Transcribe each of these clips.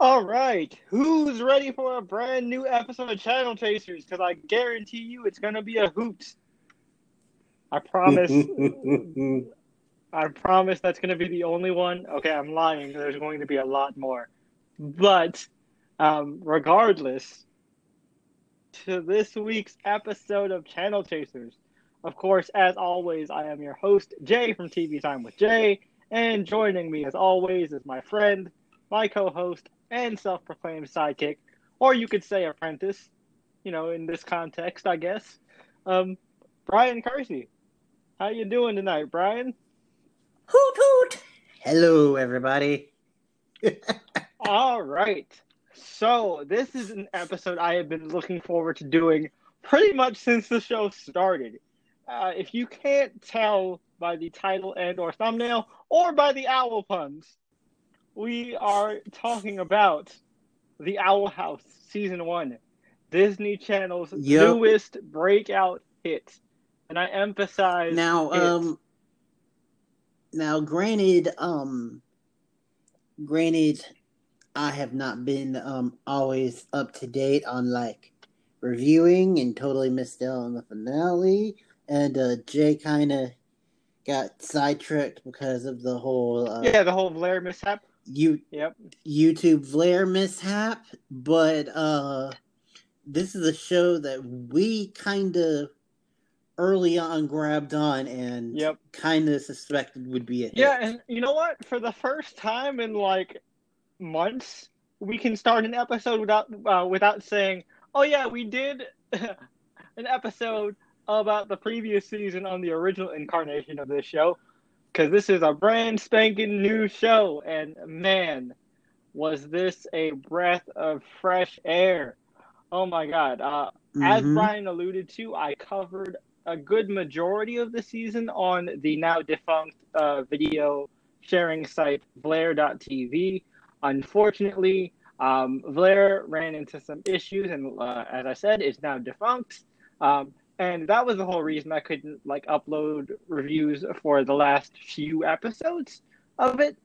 All right, who's ready for a brand new episode of Channel Chasers? Because I guarantee you it's going to be a hoot. I promise. I promise that's going to be the only one. Okay, I'm lying. There's going to be a lot more. But um, regardless, to this week's episode of Channel Chasers. Of course, as always, I am your host, Jay from TV Time with Jay. And joining me, as always, is my friend, my co host, and self proclaimed sidekick, or you could say apprentice, you know, in this context, I guess. Um, Bryan Kersey. How you doing tonight, Bryan? Hoot hoot! Hello, everybody. All right. So, this is an episode I have been looking forward to doing pretty much since the show started. Uh, if you can't tell by the title and or thumbnail or by the owl puns, we are talking about The Owl House season 1, Disney Channel's yep. newest breakout hit. And I emphasize Now um now granted um granted I have not been um always up to date on like reviewing and totally missed out on the finale. And uh, Jay kind of got sidetracked because of the whole uh, yeah the whole Blair mishap. You yep YouTube Blair mishap, but uh, this is a show that we kind of early on grabbed on and yep. kind of suspected would be a hit. Yeah, and you know what? For the first time in like months, we can start an episode without uh, without saying, "Oh yeah, we did an episode about the previous season on the original incarnation of this show." Because this is a brand spanking new show, and man, was this a breath of fresh air! Oh my god! Uh, mm-hmm. As Bryan alluded to, I covered a good majority of the season on the now defunct uh, video sharing site Blair.tv. Unfortunately, um, Blair ran into some issues, and uh, as I said, it's now defunct. Um, and that was the whole reason I couldn't like upload reviews for the last few episodes of it.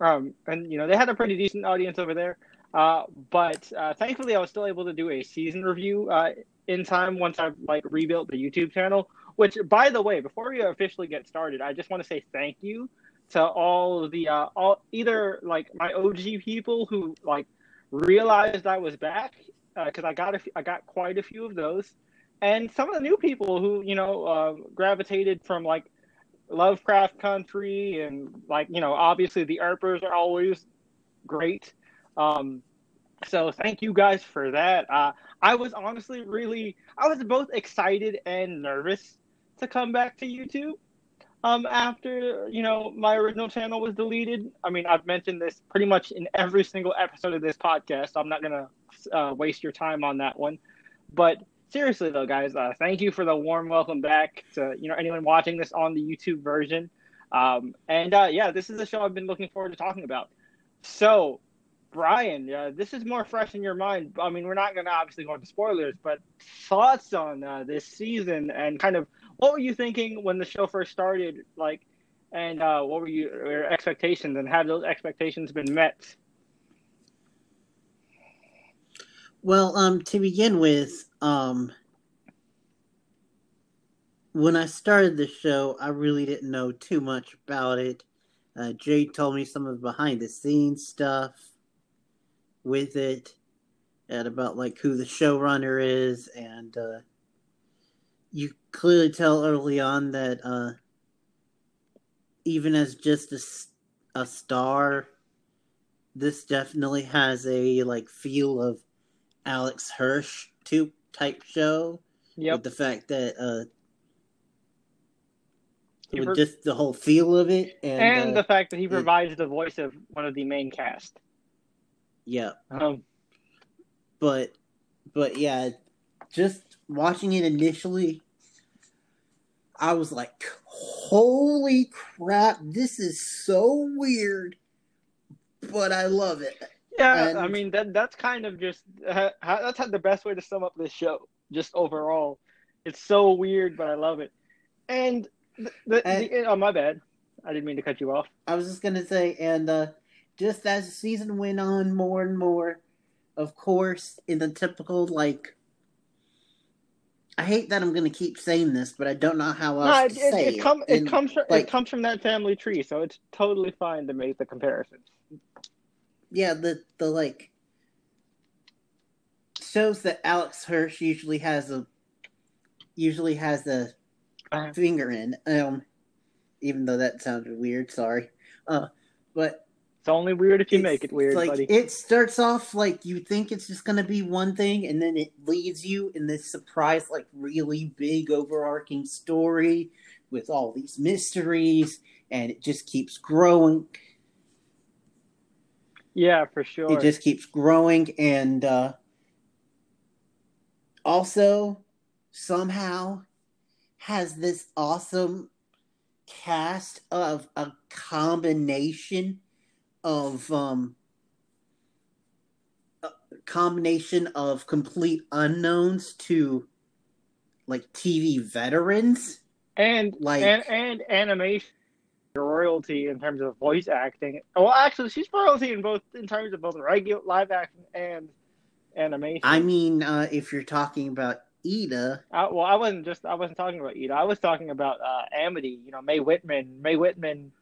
Um, and you know they had a pretty decent audience over there, uh, but uh, thankfully I was still able to do a season review uh, in time once I've like rebuilt the YouTube channel. Which, by the way, before we officially get started, I just want to say thank you to all the uh, all either like my OG people who like realized I was back because uh, I got a f- I got quite a few of those, and some of the new people who you know uh, gravitated from like Lovecraft Country and like you know obviously the Earpers are always great. Um, so thank you guys for that. Uh, I was honestly really I was both excited and nervous to come back to YouTube um, after you know my original channel was deleted. I mean, I've mentioned this pretty much in every single episode of this podcast. So I'm not gonna uh, waste your time on that one. But seriously though, guys, uh, thank you for the warm welcome back to you know anyone watching this on the YouTube version. Um, and uh, yeah, this is a show I've been looking forward to talking about. So, Bryan, uh, this is more fresh in your mind. I mean, we're not going to obviously go into spoilers, but thoughts on uh, this season and kind of what were you thinking when the show first started? Like, and uh, what were you, your expectations, and have those expectations been met? Well, um, to begin with, um, when I started the show, I really didn't know too much about it. Uh, Jay told me some of the behind the scenes stuff with it, and about like who the showrunner is, and uh, you clearly tell early on that uh, even as just a, a star, this definitely has a like feel of Alex Hirsch too type show. Yep. With the fact that uh, with just the whole feel of it, and, and uh, the fact that he provides it, the voice of one of the main cast. Yeah. Um. But, but yeah, just watching it initially, I was like, holy crap, this is so weird, but I love it. Yeah, and... I mean that that's kind of just uh, that's the best way to sum up this show. Just overall, it's so weird, but I love it. And the, the, and, the oh my bad, I didn't mean to cut you off. I was just gonna say, and uh, just as the season went on more and more, of course, in the typical like I hate that I'm going to keep saying this, but I don't know how else No, it, to it, say it, it. come, it And, comes from like- it comes from that family tree, so it's totally fine to make the comparisons. Yeah, the the like shows that Alex Hirsch usually has a usually has a Uh, finger in. Um, even though that sounded weird, sorry. Uh, but It's only weird if you make it weird, like buddy. it starts off like you think it's just gonna be one thing, and then it leads you in this surprise, like really big overarching story with all these mysteries, and it just keeps growing. Yeah, for sure. It just keeps growing, and uh, also somehow has this awesome cast of a combination of um a combination of complete unknowns to like TV veterans. and like- and and animation royalty in terms of voice acting. Well, actually, she's royalty in both in terms of both regular live action and animation. I mean, uh, if you're talking about Eda, I, well, I wasn't just I wasn't talking about Eda. I was talking about uh, Amity. You know, Mae Whitman. Mae Whitman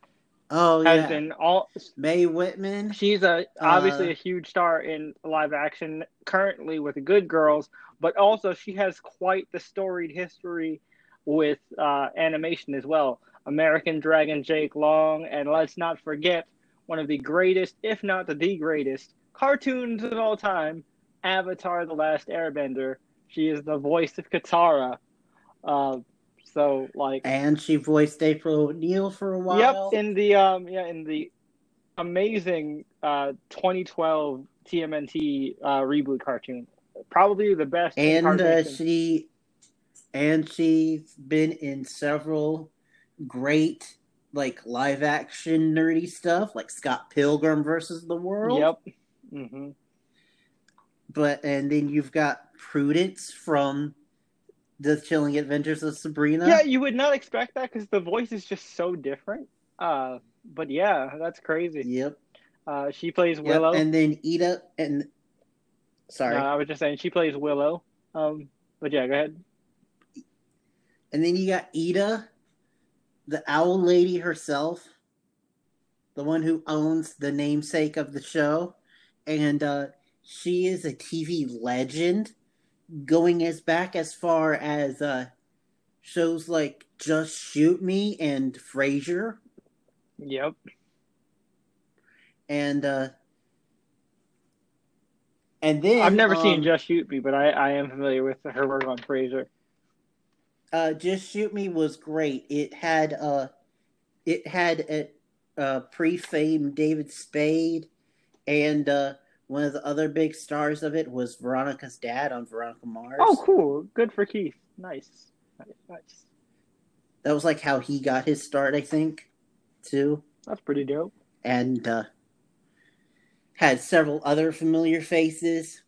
oh has yeah, been all. Mae Whitman. She's a obviously Uh, a huge star in live action currently with the Good Girls, but also she has quite the storied history with uh, animation as well. American Dragon Jake Long, and let's not forget one of the greatest, if not the, greatest, cartoons of all time, Avatar: The Last Airbender. She is the voice of Katara. Uh, so like and she voiced April O'Neil for a while. Yep, in the um yeah in the amazing uh 2012 TMNT uh reboot cartoon. Probably the best and uh, she and she's been in several great like live action nerdy stuff like Scott Pilgrim versus the World. Yep. Mm-hmm. But and then you've got Prudence from The Chilling Adventures of Sabrina. Yeah, you would not expect that because the voice is just so different. Uh, but yeah, that's crazy. Yep. Uh, she plays Yep. Willow. And then Eda and sorry. No, I was just saying she plays Willow. Um, but yeah, go ahead. And then you got Eda, the owl lady herself, the one who owns the namesake of the show. And uh, she is a TV legend, going as back as far as uh, shows like Just Shoot Me and Frasier. Yep. And uh, and then I've never um, seen Just Shoot Me, but I, I am familiar with her work on Frasier. Uh, Just Shoot Me was great. It had uh, it had a, a pre-fame David Spade, and uh, one of the other big stars of it was Veronica's dad on Veronica Mars. Oh, cool. Good for Keith. Nice. Nice. Nice. that was like how he got his start, I think, too, That's pretty dope. and uh, had several other familiar faces,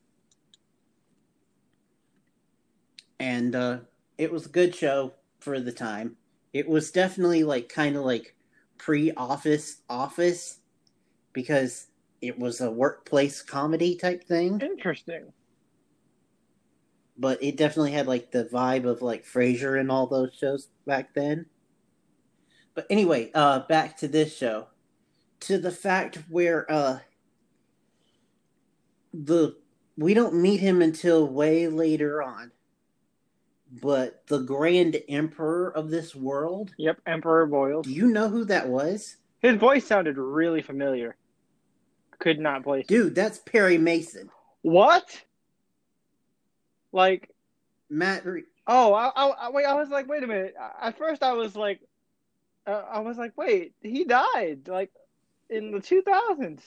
and uh, it was a good show for the time. It was definitely like kind of like pre-office office because it was a workplace comedy type thing, Interesting. but it definitely had like the vibe of like Frasier and all those shows back then. But anyway, uh back to this show. To the fact where uh the we don't meet him until way later on. But the Grand Emperor of this world, Yep, Emperor Belos. do you know who that was? His voice sounded really familiar. Could not place. Dude, that's Perry Mason. What? Like, Matt oh, I, I, I- wait. I was like, wait a minute. At first, I was like, uh, I was like, wait, he died like in the two thousands.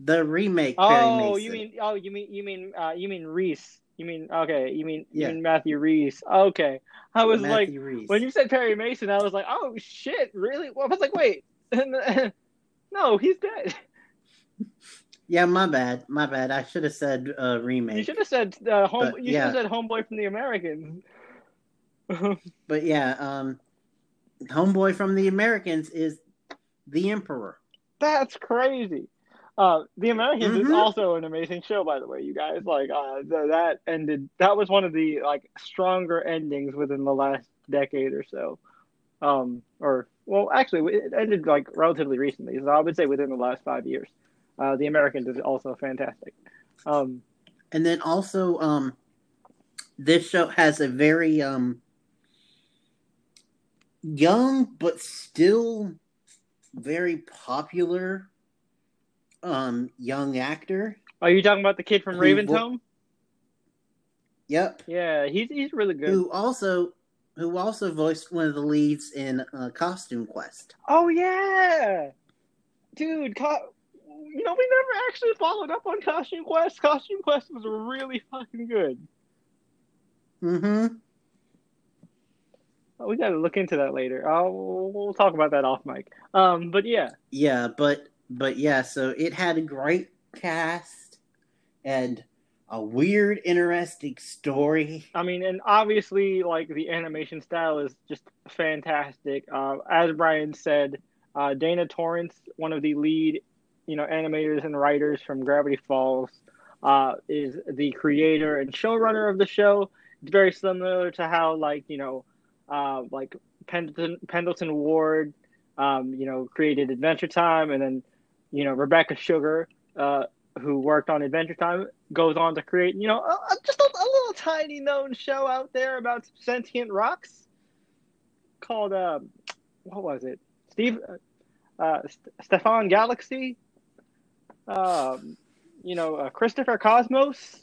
the remake Perry Oh, Mason. you mean, oh, you mean, you mean, uh, you mean Rhys. You mean, okay, you mean, Yeah. you mean Matthew Rhys. Okay, I was like, Rhys. when you said Perry Mason, I was like, oh shit, really? Well, I was like, wait, no, he's dead. Yeah, my bad. My bad. I should have said uh, remake. You should have said uh, home. But, you yeah. should have said homeboy from the Americans. But yeah, um, Homeboy from the Americans is the Emperor. That's crazy. Uh, the Americans is Mhm. also an amazing show, by the way, you guys. Like uh, th- that ended. That was one of the like stronger endings within the last decade or so. Um, or well, actually, it ended like relatively recently. So I would say within the last five years. Uh, the Americans is also fantastic. Um, And then also, um, this show has a very um young but still very popular um young actor. are you talking about the kid from Raven's wo- Home? Yep. Yeah, he's he's really good. Who also who also voiced one of the leads in uh, Costume Quest. Oh yeah, dude. Co- you know, we never actually followed up on Costume Quest. Costume Quest was really fucking good. Mm-hmm. Oh, we got to look into that later. Oh, we'll talk about that off mic. Um, but yeah, Yeah, but but yeah, so it had a great cast and a weird, interesting story. I mean, and obviously, like the animation style is just fantastic. Uh, as Bryan said, uh, Dana Terrace, one of the lead, you know, animators and writers from Gravity Falls, uh, is the creator and showrunner of the show. It's very similar to how, like, you know, uh, like Pendleton Pendleton Ward, um, you know, created Adventure Time, and then, you know, Rebecca Sugar, uh, who worked on Adventure Time, goes on to create, you know, a, just a, a little tiny known show out there about sentient rocks called, uh, what was it? Steve, uh, St- Stefan Galaxy, um, you know, uh, Christopher Cosmos,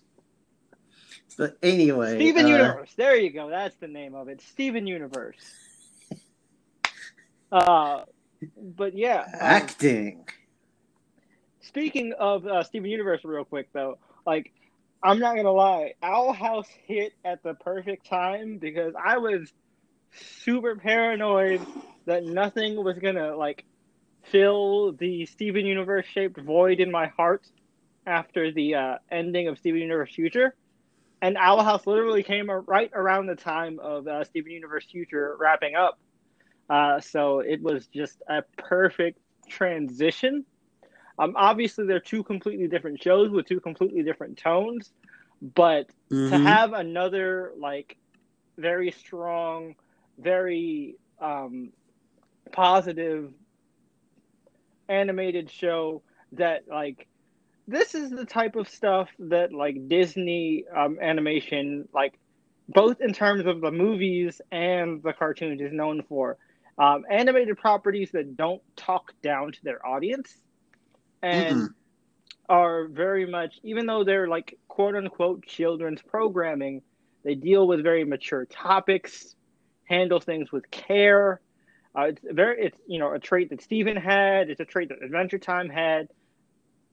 But anyway, Steven uh, Universe. There you go. That's the name of it. Steven Universe. Uh, but yeah. um, acting. Speaking of uh, Steven Universe, real quick though, like I'm not gonna lie, Owl House hit at the perfect time because I was super paranoid that nothing was gonna like fill the Steven Universe shaped void in my heart after the uh, ending of Steven Universe Future. And Owl House literally came right around the time of uh, Steven Universe Future wrapping up. Uh, so it was just a perfect transition. Um, obviously, they're two completely different shows with two completely different tones, but to Mhm. have another like very strong, very um, positive animated show that like this is the type of stuff that like Disney um, animation like both in terms of the movies and the cartoons is known for um, animated properties that don't talk down to their audience and Mm-mm. are very much even though they're like quote unquote children's programming they deal with very mature topics handle things with care. Uh, it's very it's you know a trait that Steven had. It's a trait that Adventure Time had.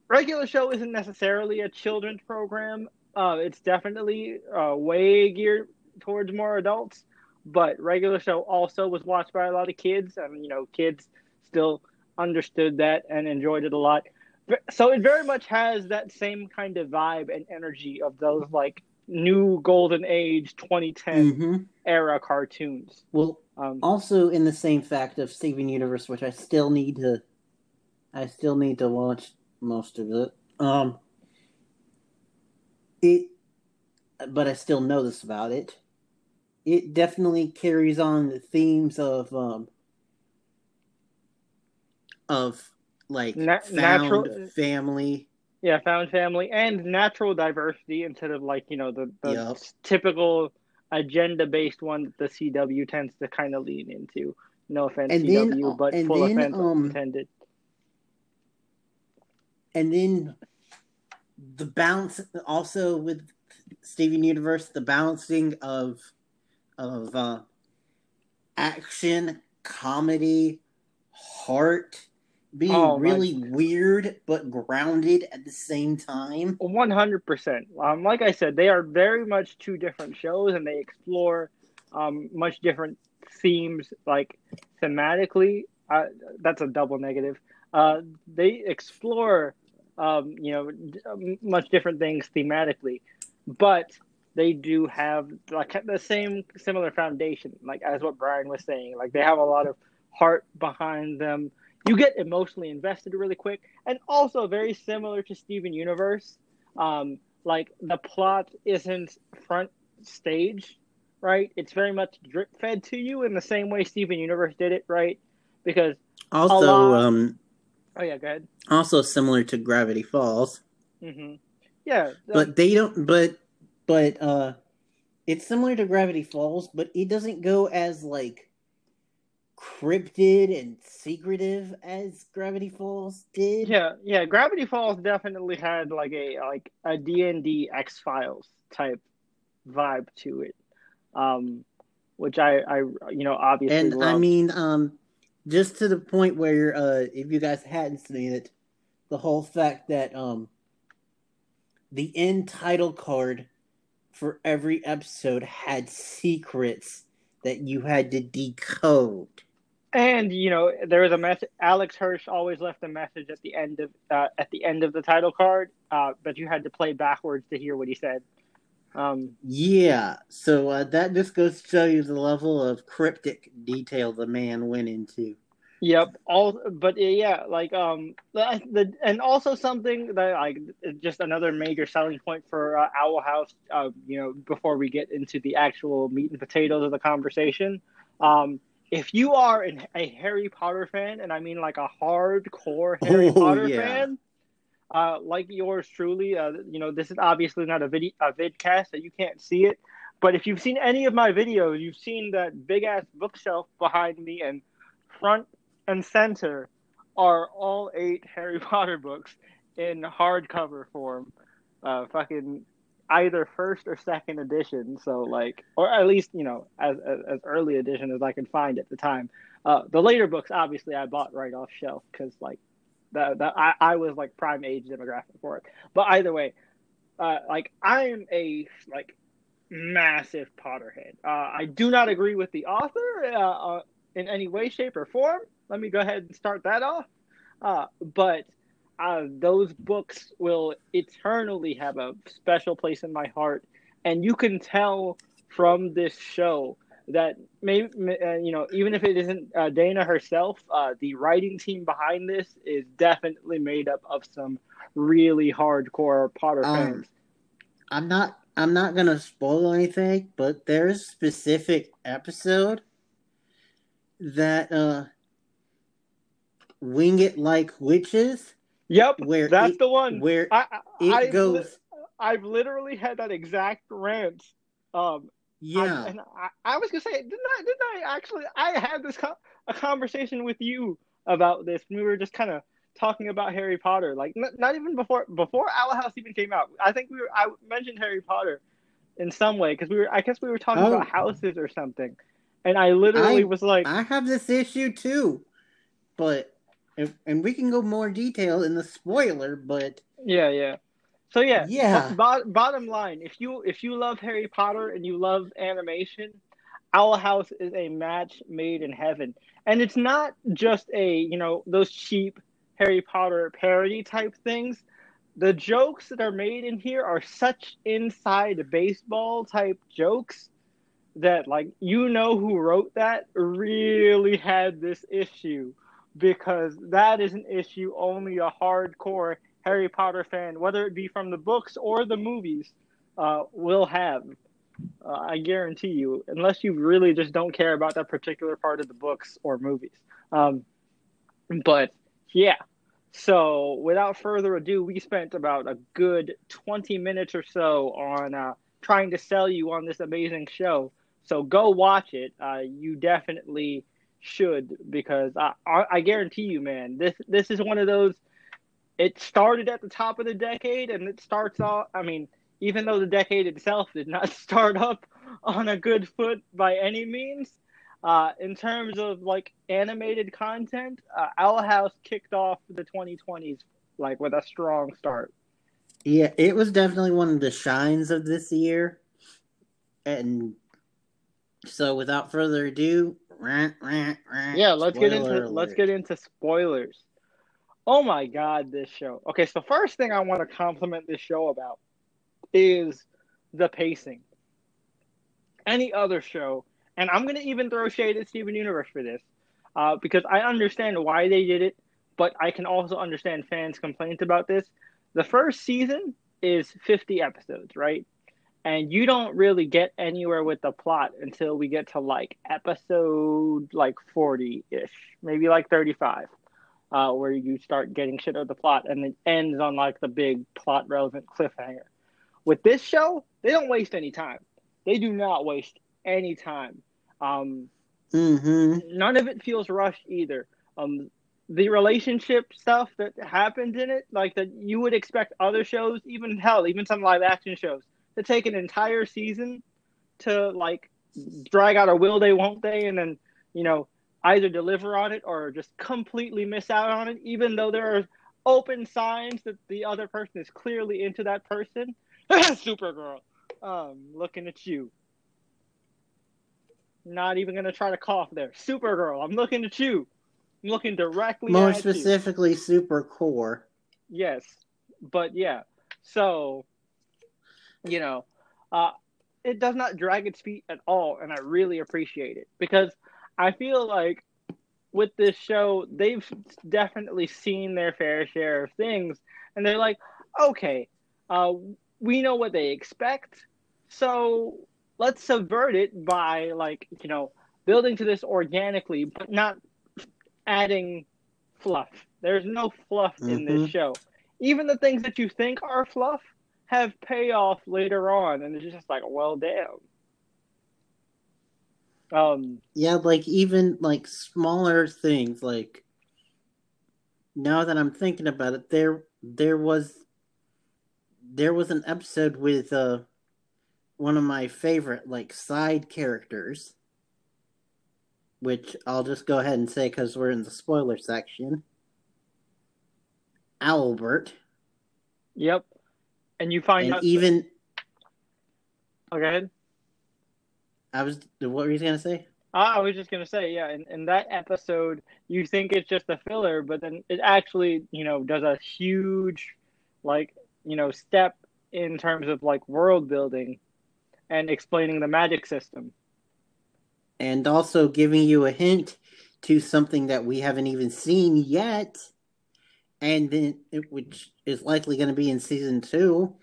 Regular show isn't necessarily a children's program. Uh, it's definitely uh, way geared towards more adults but regular show also was watched by a lot of kids and you know kids still understood that and enjoyed it a lot so it very much has that same kind of vibe and energy of those like new golden age 2010 Mhm. era cartoons Well, um, also in the same fact of Steven Universe, which I still need to, I still need to watch most of it. Um, it, but I still know this about it. It definitely carries on the themes of um, of like Na- found natural- family. yeah found family and natural diversity instead of like you know the, the Yep. typical agenda based one that the cw tends to kind of lean into no offense And cw then- but full then, offense um, intended and then the balance also with Steven Universe, the balancing of of uh, action, comedy, heart, being Oh, my- really weird but grounded at the same time. One hundred percent. Um, like I said, they are very much two different shows, and they explore um, much different themes. Like thematically, uh, that's a double negative. Uh, they explore, um, you know, d- um, much different things thematically, but they do have like the same similar foundation. Like as what Bryan was saying, like they have a lot of heart behind them. You get emotionally invested really quick, and also very similar to Steven Universe. Um, like the plot isn't front stage, right? It's very much drip fed to you in the same way Steven Universe did it, right? Because also, lot- um, oh yeah, go ahead. also similar to Gravity Falls, Mm-hmm. Yeah, but they don't. But but uh, it's similar to Gravity Falls, but it doesn't go as like cryptid and secretive as Gravity Falls did. Yeah, yeah. Gravity Falls definitely had like a like a D and D X Files type vibe to it, um, which I I you know obviously and I mean, um, just to the point where, uh, if you guys hadn't seen it, the whole fact that um, the end title card for every episode had secrets that you had to decode. And you know there was a message. Alex Hirsch always left a message at the end of uh, at the end of the title card, uh, but you had to play backwards to hear what he said. Um, Yeah, so uh, that just goes to show you the level of cryptic detail the man went into. Yep. All, but yeah, like um, the, the and also something that like just another major selling point for uh, Owl House. Uh, you know, before we get into the actual meat and potatoes of the conversation, um, if you are an, a Harry Potter fan, and I mean like a hardcore Harry Oh, Potter yeah. fan, uh, like yours truly, uh, you know, this is obviously not a vid a vidcast, so you can't see it. But if you've seen any of my videos, you've seen that big ass bookshelf behind me, and front and center are all eight Harry Potter books in hardcover form. Uh, fucking either first or second edition. So like, or at least you know as as, as early edition as I can find at the time. Uh, the later books, obviously, I bought right off shelf because like that that I, I was like prime age demographic for it. But either way, uh, like I am a like massive Potterhead. Uh, I do not agree with the author uh, uh, in any way, shape, or form. Let me go ahead and start that off. Uh, but uh, those books will eternally have a special place in my heart, and you can tell from this show that maybe uh, you know even if it isn't uh, Dana herself, uh, the writing team behind this is definitely made up of some really hardcore Potter Um, fans. I'm not I'm not gonna spoil anything, but there's a specific episode that uh Wing It Like Witches Yep, where that's it, the one. where I, I, it I've goes I've literally had that exact rant. Um, I, yeah. and I, I was gonna say, didn't I? Didn't I actually? I had this co- a conversation with you about this. when We were just kind of talking about Harry Potter, like n- not even before before Owl House even came out. I think we were. I mentioned Harry Potter in some way because we were. I guess we were talking Oh. about houses or something, and I literally I- was like, I have this issue too, but and, and we can go more detail in the spoiler, but Yeah, yeah. So yeah, Yeah. bo- bottom line, if you if you love Harry Potter and you love animation, Owl House is a match made in heaven, and it's not just a you know those cheap Harry Potter parody type things. The jokes that are made in here are such inside baseball type jokes that like you know who wrote that really had this issue because that is an issue only a hardcore Harry Potter fan, whether it be from the books or the movies, uh, will have. Uh, I guarantee you, unless you really just don't care about that particular part of the books or movies. Um, but yeah, so without further ado, we spent about a good 20 minutes or so on uh, trying to sell you on this amazing show. So go watch it. Uh, you definitely should because I, I, I guarantee you, man, this this is one of those. It started at the top of the decade, and it starts off. I mean, even though the decade itself did not start up on a good foot by any means, uh, in terms of like animated content, uh, Owl House kicked off the 2020s like with a strong start. yeah, it was definitely one of the shines of this year. And so without further ado, Yeah, let's get into spoiler let's get into spoilers. Oh my god, this show. Okay, so first thing I want to compliment this show about is the pacing. Any other show, and I'm gonna even throw shade at Steven Universe for this. uh, because I understand why they did it, but I can also understand fans' complaints about this. The first season is 50 episodes, right? And you don't really get anywhere with the plot until we get to like episode like 40 ish, maybe like 35, uh, where you start getting shit of the plot and it ends on like the big plot relevant cliffhanger. With this show, they don't waste any time. They do not waste any time. Um, Mm-hmm. none of it feels rushed either. Um, the relationship stuff that happens in it, like that you would expect other shows, even hell, even some live action shows, to take an entire season to like drag out a will they, won't they, and then you know either deliver on it or just completely miss out on it, even though there are open signs that the other person is clearly into that person. Supergirl, um, looking at you. Not even gonna try to cough there. Supergirl, I'm looking at you. I'm looking directly More at you. specifically, SuperCorp. Yes, but yeah. So, you know, uh, it does not drag its feet at all, and I really appreciate it because I feel like with this show, they've definitely seen their fair share of things, and they're like, okay, uh, we know what they expect, so let's subvert it by like you know building to this organically, but not adding fluff. There's no fluff in Mhm. this show. Even the things that you think are fluff have payoff later on, and it's just like, well, damn. Um, Yeah, like even like smaller things. Like now that I'm thinking about it, there there was there was an episode with uh one of my favorite like side characters, which I'll just go ahead and say because we're in the spoiler section. Owlbert, yep. And you find and out. even oh, go ahead. I was what were you gonna say? Ah, I was just gonna say, yeah. In, in that episode, you think it's just a filler, but then it actually, you know, does a huge, like, you know, step in terms of like world building and explaining the magic system. and also giving you a hint to something that we haven't even seen yet, and then which is likely going to be in season two.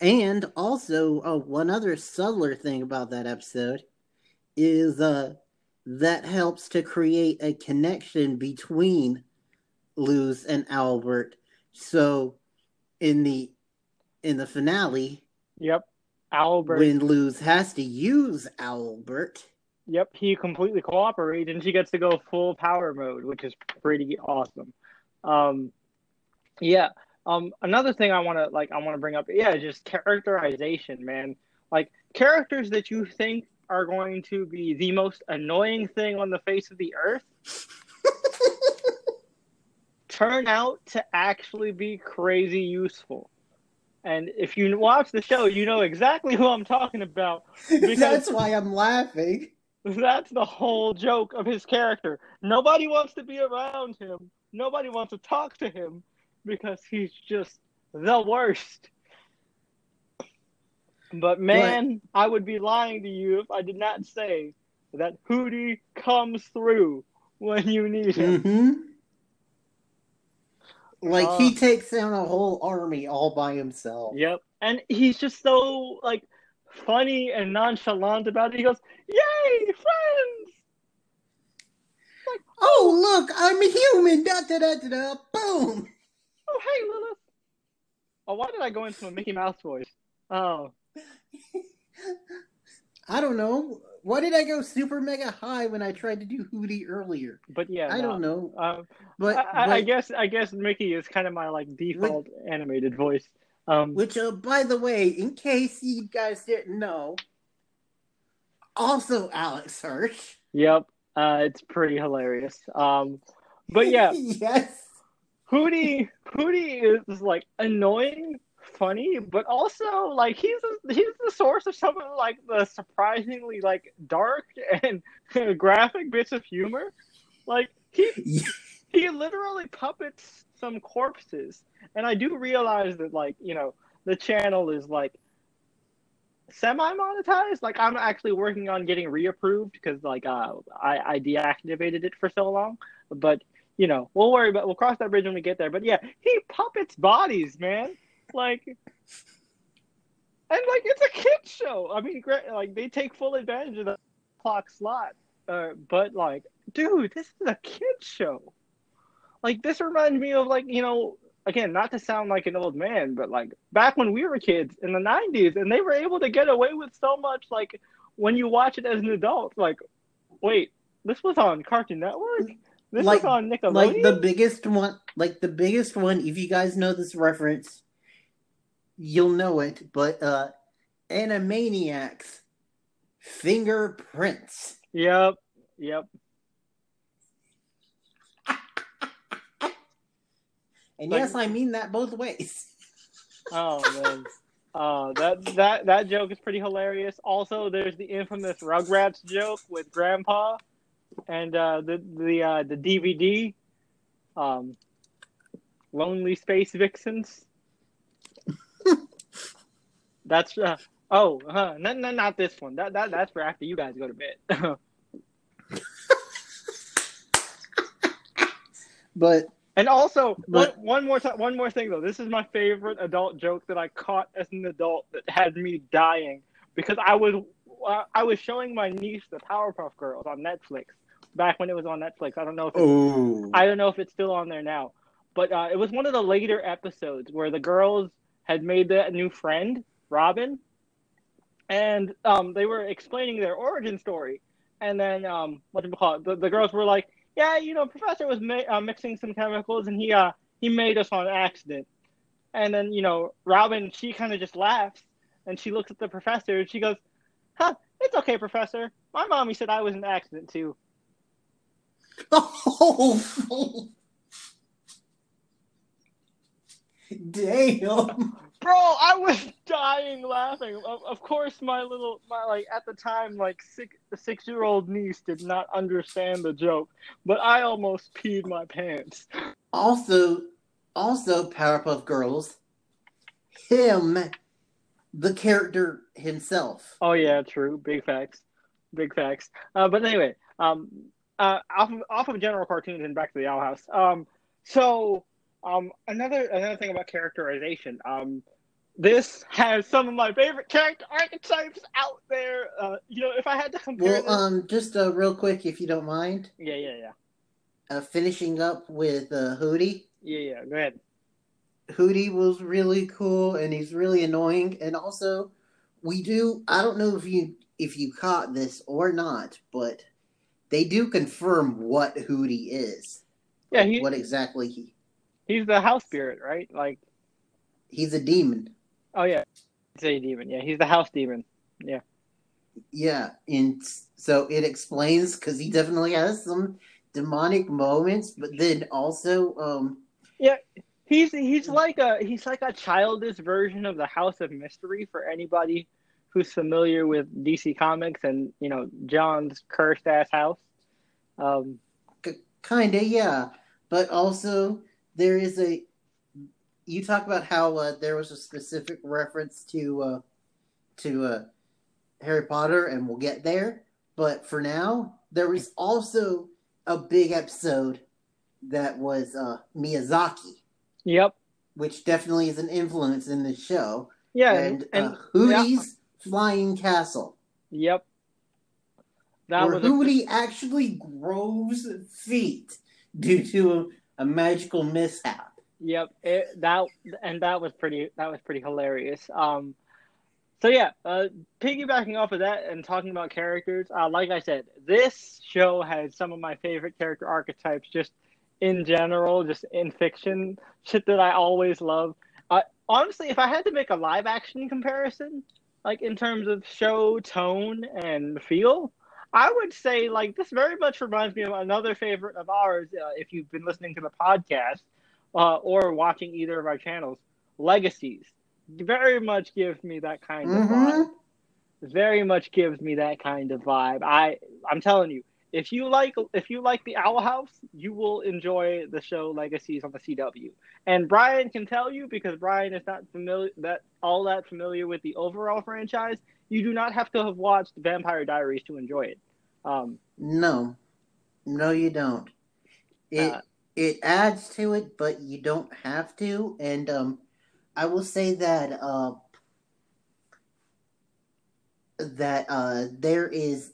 And also, uh, one other subtler thing about that episode is uh, that helps to create a connection between Luz and Owlbert. So, in the in the finale, Yep. Owlbert. when Luz has to use Owlbert, Yep, he completely cooperates and she gets to go full power mode, which is pretty awesome. Um, yeah. Um, another thing I want to like I want to bring up, yeah, just characterization, man. Like characters that you think are going to be the most annoying thing on the face of the earth turn out to actually be crazy useful. And if you watch the show, you know exactly who I'm talking about. That's why I'm laughing. That's the whole joke of his character. Nobody wants to be around him. Nobody wants to talk to him because he's just the worst. But man, I would be lying to you if I did not say that Hooty comes through when you need him. hmm Like Uh, he takes down a whole army all by himself. Yep. And he's just so like funny and nonchalant about it. He goes, "Yay, friends!" Oh look, I'm a human. Da da da da da. Boom. Oh, hey, Lilith. Oh, why did I go into a Mickey Mouse voice? Oh, I don't know. Why did I go super mega high when I tried to do Hooty earlier? but yeah, I no. don't know. Um, But, I, I, I guess I guess Mickey is kind of my like default animated voice. Um, which, uh, by the way, in case you guys didn't know, also Alex Hirsch. yep, uh, it's pretty hilarious. Um, but yeah, yes. Hooty Hooty is like annoying, funny, but also like he's he's the source of some of like the surprisingly like dark and graphic bits of humor. Like he he literally puppets some corpses, and I do realize that like you know the channel is like semi monetized. Like I'm actually working on getting reapproved because like uh I, I deactivated it for so long. But you know, we'll worry about we'll cross that bridge when we get there. But yeah, he puppets bodies, man. Like and like it's a kid show. I mean, great, like they take full advantage of the clock slot. Uh, but like, dude, this is a kid show. Like this reminds me of like you know again, not to sound like an old man, but like back when we were kids in the 90s and they were able to get away with so much, like when you watch it as an adult, like, wait, this was on Cartoon Network? This like, was on Nickelodeon? Like the biggest one, like the biggest one, if you guys know this reference, you'll know it, but uh Animaniacs Fingerprints. Yep, yep. And Like- yes, I mean that both ways. Oh man. Uh, that that that joke is pretty hilarious. Also, there's the infamous Rugrats joke with Grandpa, and uh, the the uh, the DVD, um, Lonely Space Vixens. that's uh, oh, uh, no, no, not this one. That that that's for after you guys go to bed. But And also, But- one, one more time, one more thing though. This is my favorite adult joke that I caught as an adult that had me dying because I was uh, I was showing my niece the Powerpuff Girls on Netflix back when it was on Netflix. I don't know if it's, I don't know if it's still on there now, but uh, it was one of the later episodes where the girls had made that new friend Robin, and um, they were explaining their origin story, and then um, what do you call it? The, the girls were like, "Yeah, you know, Professor was ma- uh, mixing some chemicals, and he uh he made us on accident." And then you know, Robin she kind of just laughs, and she looks at the professor, and she goes, "Huh, it's okay, Professor. My mommy said I was an accident too." oh, damn! Bro, I was dying laughing. Of, of course, my little, my like at the time, like six, six year old niece did not understand the joke, but I almost peed my pants. Also, also Powerpuff Girls, him, the character himself. Oh yeah, true. Big facts, big facts. Uh, but anyway, um, uh, off of, off of general cartoons and back to the Owl House. Um, so um, another another thing about characterization. Um, this has some of my favorite character archetypes out there. Uh, you know, if I had to compare, Well, this, um, just uh, real quick, if you don't mind, yeah, yeah, yeah, uh, finishing up with uh, Hooty. yeah, yeah. Go ahead. Hooty was really cool, and he's really annoying. And also, we do. I don't know if you if you caught this or not, but they do confirm what Hooty is. Yeah, he, what exactly he he's the house spirit, right? Like, he's a demon. Oh yeah, it's a demon. Yeah, he's the house demon. Yeah, Yeah, and so it explains because he definitely has some demonic moments, but then also, um, yeah, He's he's like a he's like a childish version of the House of Mystery for anybody who's familiar with DC Comics and you know John's cursed ass house. Um, kind of yeah, but also there is a. You talk about how uh, there was a specific reference to uh, to uh, Harry Potter, and we'll get there. But for now, there was also a big episode that was uh, Miyazaki, yep. which definitely is an influence in the show. Yeah, and, and, uh, Hooty's Flying Castle, yep. That where was a, Hooty actually grows feet due to a, a magical mishap. Yep, it, that and that was pretty that was pretty hilarious. Um, so yeah, uh, piggybacking off of that and talking about characters, uh, like I said, this show has some of my favorite character archetypes just in general, just in fiction, shit that I always love. Uh, honestly, if I had to make a live action comparison, like in terms of show tone and feel, I would say like this very much reminds me of another favorite of ours. Uh, if you've been listening to the podcast uh, or watching either of our channels, Legacies very much gives me that kind of vibe. Very much gives me that kind of vibe. I I'm telling you, if you like if you like the Owl House, you will enjoy the show Legacies on the CW. And Bryan can tell you because Bryan is not familiar that all that familiar with the overall franchise. You do not have to have watched Vampire Diaries to enjoy it. Um, no, no, you don't. It uh, it adds to it, but you don't have to. And um, I will say that uh, that uh, there is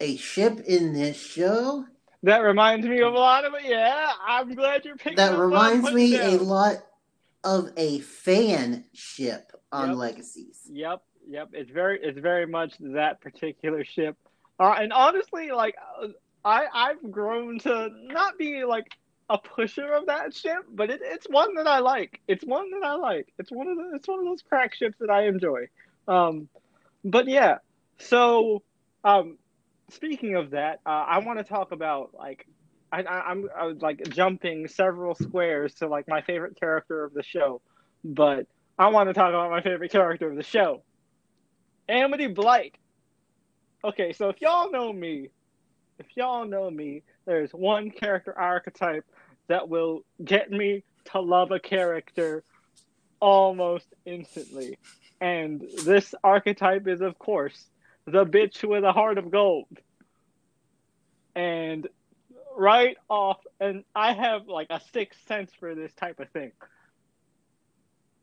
a ship in this show. That reminds me of a lot of it. Yeah, I'm glad you're picking. That reminds me down. a lot of a fan ship on yep. Legacies. Yep, yep. It's very, it's very much that particular ship. Uh, and honestly, like I, I've grown to not be like a pusher of that ship, but it, it's one that I like. It's one that I like. It's one of the, it's one of those crack ships that I enjoy. Um, but yeah, so um, speaking of that, uh, I want to talk about like I, I, I'm I was like jumping several squares to like my favorite character of the show, but I want to talk about my favorite character of the show, Amity Blight. Okay, so if y'all know me, if y'all know me, there's one character archetype that will get me to love a character almost instantly. And this archetype is, of course, the bitch with a heart of gold. And right off, and I have like a sixth sense for this type of thing.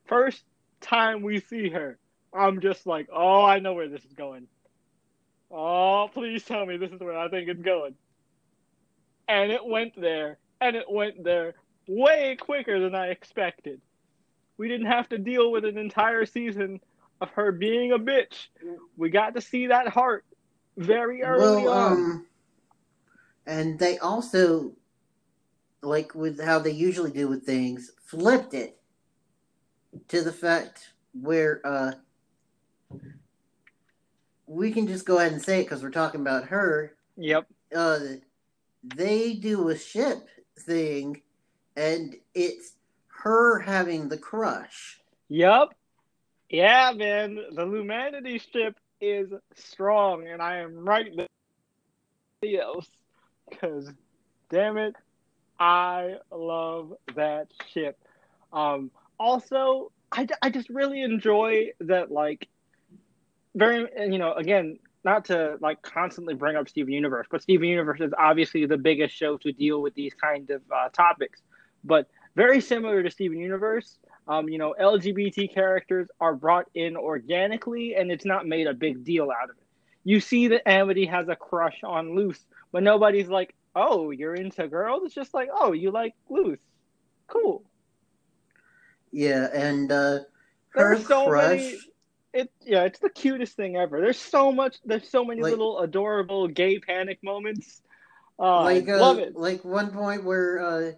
First time we see her, I'm just like, oh, I know where this is going. Oh, please tell me this is where I think it's going. And it went there, and it went there way quicker than I expected. We didn't have to deal with an entire season of her being a bitch. We got to see that heart very early well, on. Um, and they also, like with how they usually do with things, flipped it to the fact where uh, we can just go ahead and say it because we're talking about her. Yep. Uh, they do a ship thing, and it's her having the crush. Yep. Yeah, man, the Lumity ship is strong, and I am right there. Else, because damn it, I love that ship. Um, also, I, I just really enjoy that, like, very, you know, again, not to like constantly bring up Steven Universe, but Steven Universe is obviously the biggest show to deal with these kind of uh, topics. But very similar to Steven Universe, um, you know, LGBT characters are brought in organically, and it's not made a big deal out of it. You see that Amity has a crush on Luz, but nobody's like, "Oh, you're into girls." It's just like, "Oh, you like Luz, cool." Yeah, and uh, her crush. Many, it yeah, it's the cutest thing ever. There's so much. There's so many like, little adorable gay panic moments. Uh, like uh, love it. Like one point where uh,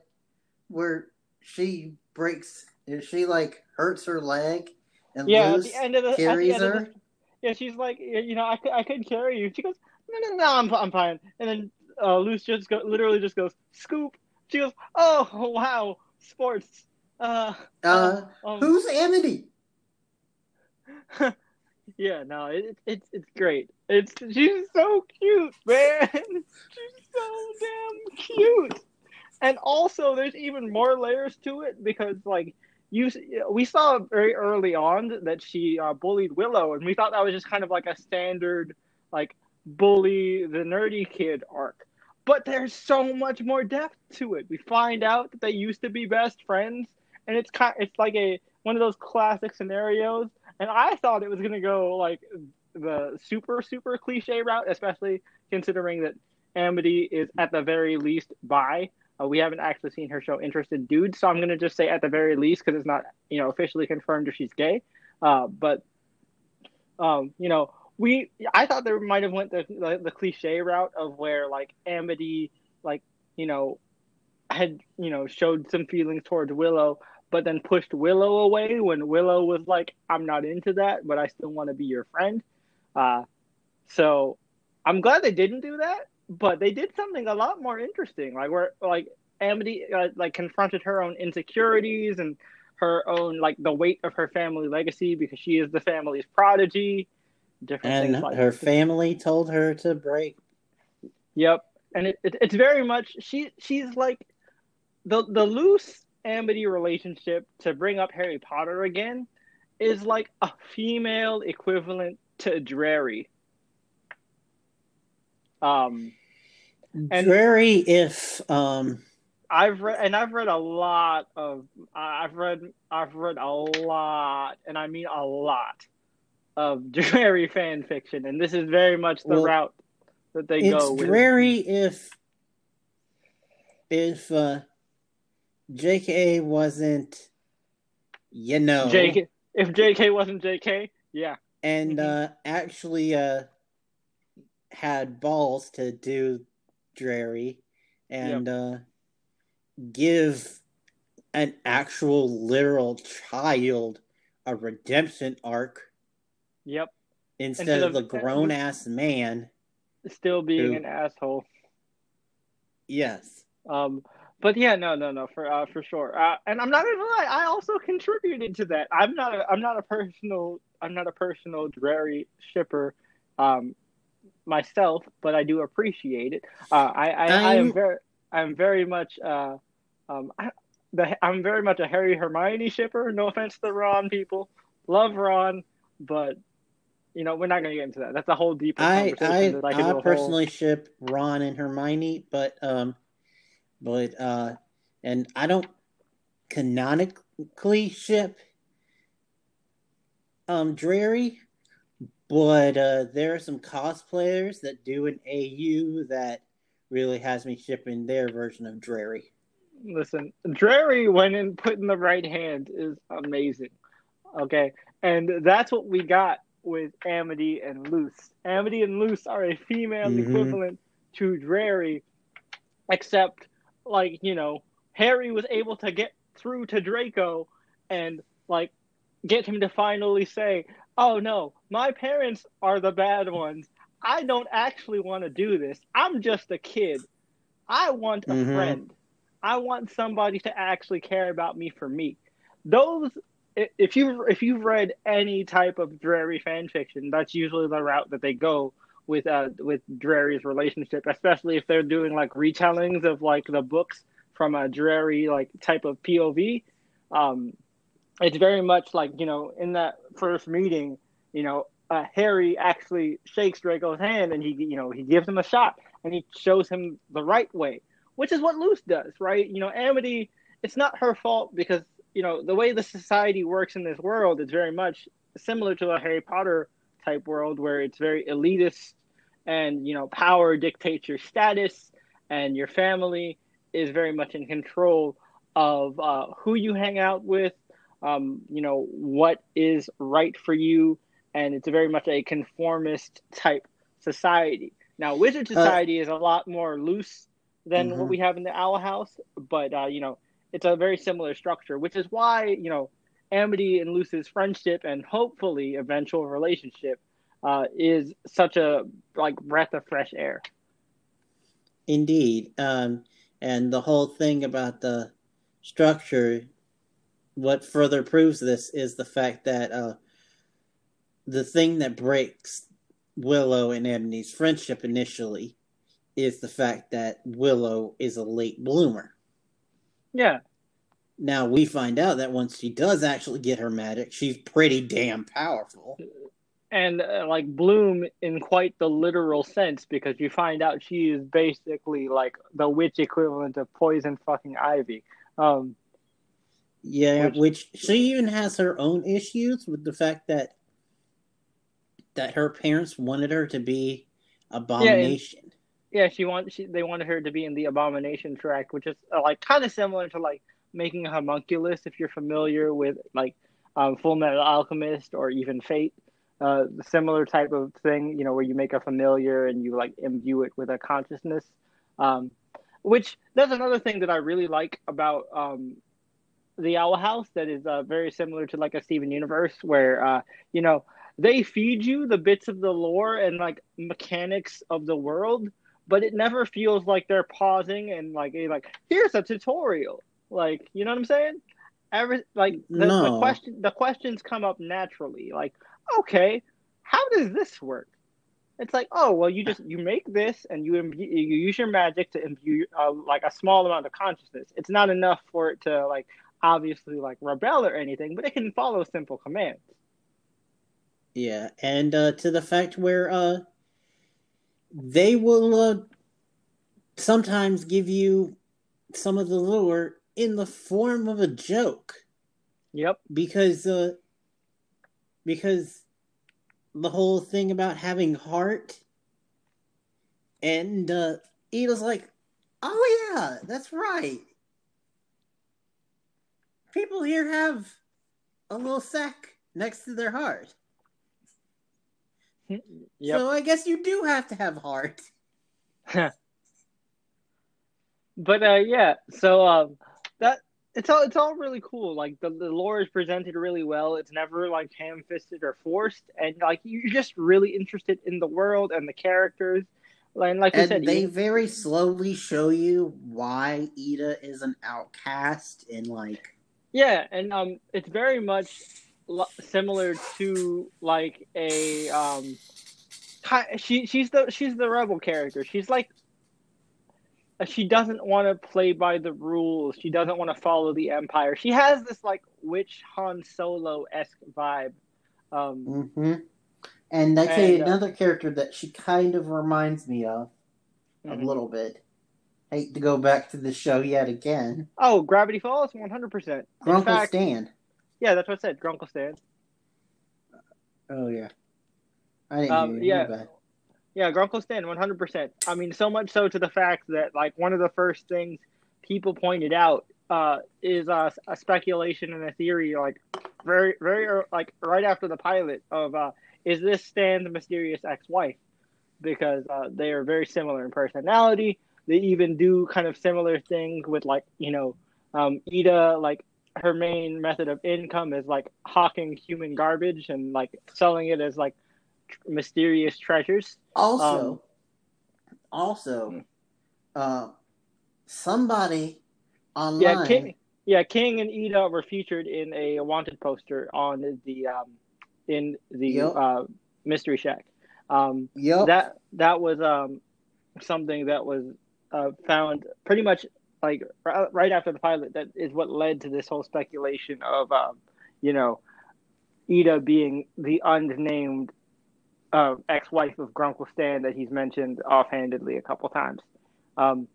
where she breaks and she like hurts her leg and yeah, at the end of the, carries her. The, yeah, she's like, you know, I, I couldn't carry you. She goes, no, no, no, I'm, I'm fine. And then uh, Luz just go, literally just goes, scoop. She goes, oh, wow, sports. Uh, uh, um, who's Amity? yeah, no, it, it's it's great. It's she's so cute, man. she's so damn cute. And also, there's even more layers to it because, like, you we saw very early on that she uh, bullied Willow, and we thought that was just kind of like a standard like bully the nerdy kid arc. But there's so much more depth to it. We find out that they used to be best friends, and it's kind it's like a one of those classic scenarios. And I thought it was gonna go like the super super cliche route, especially considering that Amity is at the very least bi. Uh, we haven't actually seen her show interest in dudes, so I'm gonna just say at the very least because it's not you know officially confirmed if she's gay. Uh, but um, you know, we I thought they might have went the, the, the cliche route of where like Amity like you know had you know showed some feelings towards Willow, but then pushed Willow away when Willow was like, "I'm not into that, but I still want to be your friend." Uh, so I'm glad they didn't do that but they did something a lot more interesting, like where like Amity uh, like confronted her own insecurities and her own like the weight of her family legacy because she is the family's prodigy. Different and like her family told her to break Yep, and it, it, it's very much she she's like the the Luz Amity relationship to bring up Harry Potter again is like a female equivalent to Drarry. Um, and Drarry, if um, I've read and I've read a lot of I've read I've read a lot and I mean a lot of Drarry fan fiction, and this is very much the well, route that they go. It's Drarry if if uh, J.K. wasn't, you know, J.K. If J.K. wasn't J.K., yeah, and mm-hmm. uh, actually uh, had balls to do Drarry and yep. uh, give an actual literal child a redemption arc. Yep. Instead, instead of, of, the grown ass man still being who, an asshole. Yes. Um but yeah, no, no, no, for uh, for sure. Uh, and I'm not gonna lie, I also contributed to that. I'm not a, I'm not a personal I'm not a personal Drarry shipper um, myself, but I do appreciate it. Uh, I, I, I, am very I'm very much uh, um, I, the, I'm very much a Harry Hermione shipper. No offense to the Ron people, love Ron, but you know we're not gonna get into that. That's a whole deeper I conversation. I, I, I personally whole... ship Ron and Hermione, but um, but uh, and I don't canonically ship um Drarry, but uh, there are some cosplayers that do an AU that really has me shipping their version of Drarry. Listen, Drarry, when in put in the right hand, is amazing. Okay, and that's what we got with Amity and Luz. Amity and Luz are a female mm-hmm. equivalent to Drarry, except like you know Harry was able to get through to Draco and like get him to finally say, "Oh no, my parents are the bad ones. I don't actually want to do this. I'm just a kid. I want a mm-hmm. friend. I want somebody to actually care about me for me." Those if you if you've read any type of Drarry fan fiction, that's usually the route that they go with uh with Drarry's relationship, especially if they're doing like retellings of like the books from a Drarry like type of POV. Um, it's very much like you know in that first meeting, you know, uh, Harry actually shakes Draco's hand and he you know he gives him a shot and he shows him the right way, which is what Luz does, right? You know, Amity, it's not her fault because you know the way the society works in this world is very much similar to a Harry Potter type world where it's very elitist and you know power dictates your status and your family is very much in control of uh, who you hang out with um, you know what is right for you and it's very much a conformist type society now wizard uh, society uh, is a lot more loose than mm-hmm. what we have in the owl house but uh, you know it's a very similar structure which is why you know amity and Luz's friendship and hopefully eventual relationship uh, is such a like breath of fresh air. Indeed, um, and the whole thing about the structure, what further proves this is the fact that uh, the thing that breaks Willow and Amity's friendship initially is the fact that Willow is a late bloomer. Yeah. Now we find out that once she does actually get her magic, she's pretty damn powerful. And uh, like bloom in quite the literal sense because you find out she is basically like the witch equivalent of poison fucking ivy. Um yeah which, which she even has her own issues with the fact that that her parents wanted her to be abomination. Yeah, and, yeah she want she, they wanted her to be in the abomination track which is uh, like kind of similar to like making a homunculus if you're familiar with like um, full metal alchemist or even fate uh, similar type of thing, you know, where you make a familiar and you like imbue it with a consciousness. Um, which that's another thing that I really like about um, the Owl House that is uh, very similar to like a Steven Universe, where uh, you know they feed you the bits of the lore and like mechanics of the world, but it never feels like they're pausing and like like here's a tutorial, like you know what I'm saying? Every like the, no. the question the questions come up naturally, like okay, how does this work? It's like, oh well, you just you make this and you imbue, you use your magic to imbue uh, like a small amount of consciousness. It's not enough for it to like obviously like rebel or anything, but it can follow simple commands. Yeah, and uh, to the fact where uh, they will uh, sometimes give you some of the lure in the form of a joke. Yep. Because uh, because the whole thing about having heart, and uh, Eda's like, "Oh yeah, that's right. People here have a little sack next to their heart." Yep. So I guess you do have to have heart. but uh, yeah, so um, it's all it's all really cool. Like the, the lore is presented really well. It's never like ham fisted or forced, and like you're just really interested in the world and the characters. And like and said, they very slowly show you why Eda is an outcast and like yeah, and um, it's very much lo- similar to like a um, she she's the she's the rebel character. She's like she doesn't want to play by the rules. She doesn't want to follow the empire. She has this like witch Han Solo esque vibe. Um, hmm And I say And, uh, another character that she kind of reminds me of a mhm. little bit. I Hate to go back to the show yet again. Oh, Gravity Falls, one hundred percent. Grunkle fact, Stan. yeah, that's what I said. Grunkle Stan. Oh yeah. I didn't Um, hear yeah. Yeah, Grunkle Stan, one hundred percent. I mean, so much so to the fact that like one of the first things people pointed out uh, is uh, a speculation and a theory, like very, very like right after the pilot of uh, is this Stan's mysterious ex-wife? Because uh, they are very similar in personality. They even do kind of similar things with like you know, um, Eda like her main method of income is like hawking human garbage and like selling it as like mysterious treasures. also um, also uh somebody online Yeah, King. Yeah, King and Eda were featured in a wanted poster on the um, in the Yep. uh, Mystery Shack. Um, Yup. That that was um, something that was uh, found pretty much like r- right after the pilot. That is what led to this whole speculation of um, you know Eda being the unnamed uh, ex-wife of Grunkle Stan that he's mentioned offhandedly a couple times. Um,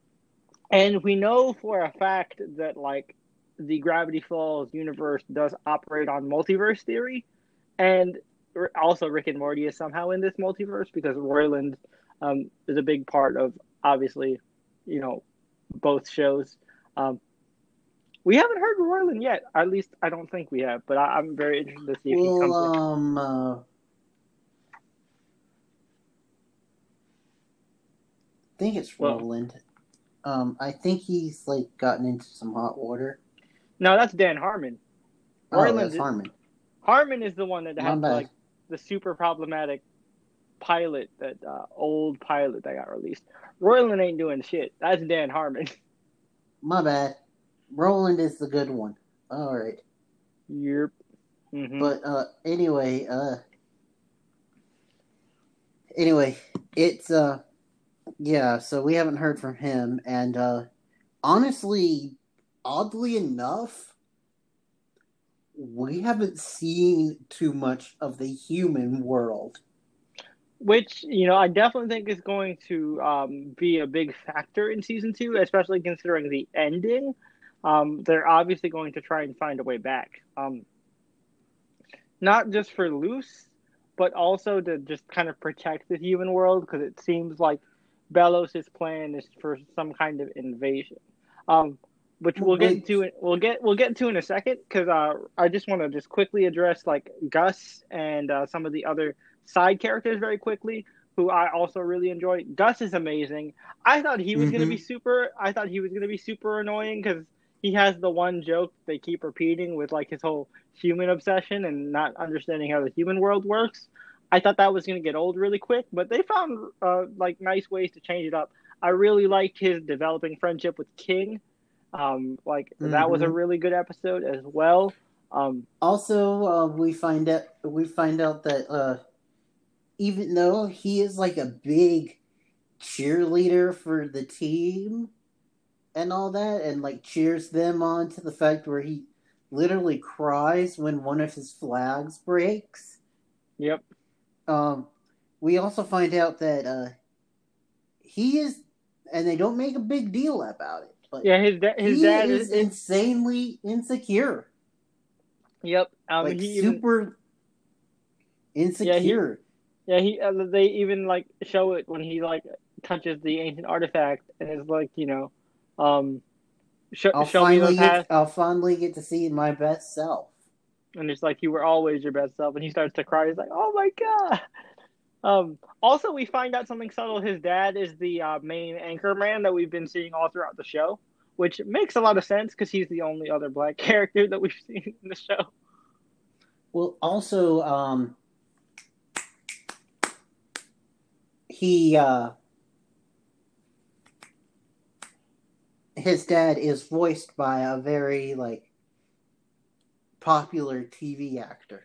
and we know for a fact that like the Gravity Falls universe does operate on multiverse theory, and also Rick and Morty is somehow in this multiverse because Roiland um, is a big part of obviously, you know, both shows. Um, we haven't heard Roiland yet. At least I don't think we have, but I, I'm very interested to see if he well, comes in. um, uh, think it's Well- Roland. Um, I think he's like gotten into some hot water. No, that's Dan Harmon. Oh, Roiland that's is- Harmon. Harmon is the one that had like the super problematic pilot, that uh, old pilot that got released. Roiland ain't doing shit. That's Dan Harmon. My bad. Roland is the good one. All right. Yep. hmm But uh anyway, uh anyway, it's uh yeah, so we haven't heard from him and uh honestly, oddly enough, we haven't seen too much of the human world. Which you know, I definitely think is going to um, be a big factor in season two, especially considering the ending. Um, they're obviously going to try and find a way back. Um, not just for Luz, but also to just kind of protect the human world because it seems like Belos' plan is for some kind of invasion. Um, which we'll get into. We'll get we'll get into in a second because uh, I just want to just quickly address like Gus and uh, some of the other side characters very quickly, who I also really enjoy. Gus is amazing. I thought he was going to be super. I thought he was going to be super annoying because he has the one joke they keep repeating with like his whole human obsession and not understanding how the human world works. I thought that was going to get old really quick, but they found uh, like nice ways to change it up. I really liked his developing friendship with King. Um, like that was a Mhm. really good episode as well. Um, Also, uh, we find out we find out that uh, even though he is like a big cheerleader for the team and all that, and like cheers them on to the fact where he literally cries when one of his flags breaks. Yep. Um, we also find out that uh, he is, and they don't make a big deal about it. But Yeah, his da- his he dad is is. insanely insecure, Yep. Um, like he even, super insecure. yeah, he uh, they even like show it when he like touches the ancient artifact and is like, you know, um, sh- I'll show me the past, get, I'll finally get to see my best self. And it's like you were always your best self, and he starts to cry. He's like, oh my god. Um, also, we find out something subtle. His dad is the uh, main anchor man that we've been seeing all throughout the show, which makes a lot of sense because he's the only other black character that we've seen in the show. Well, also, um, he, uh, his dad is voiced by a very, like, popular TV actor.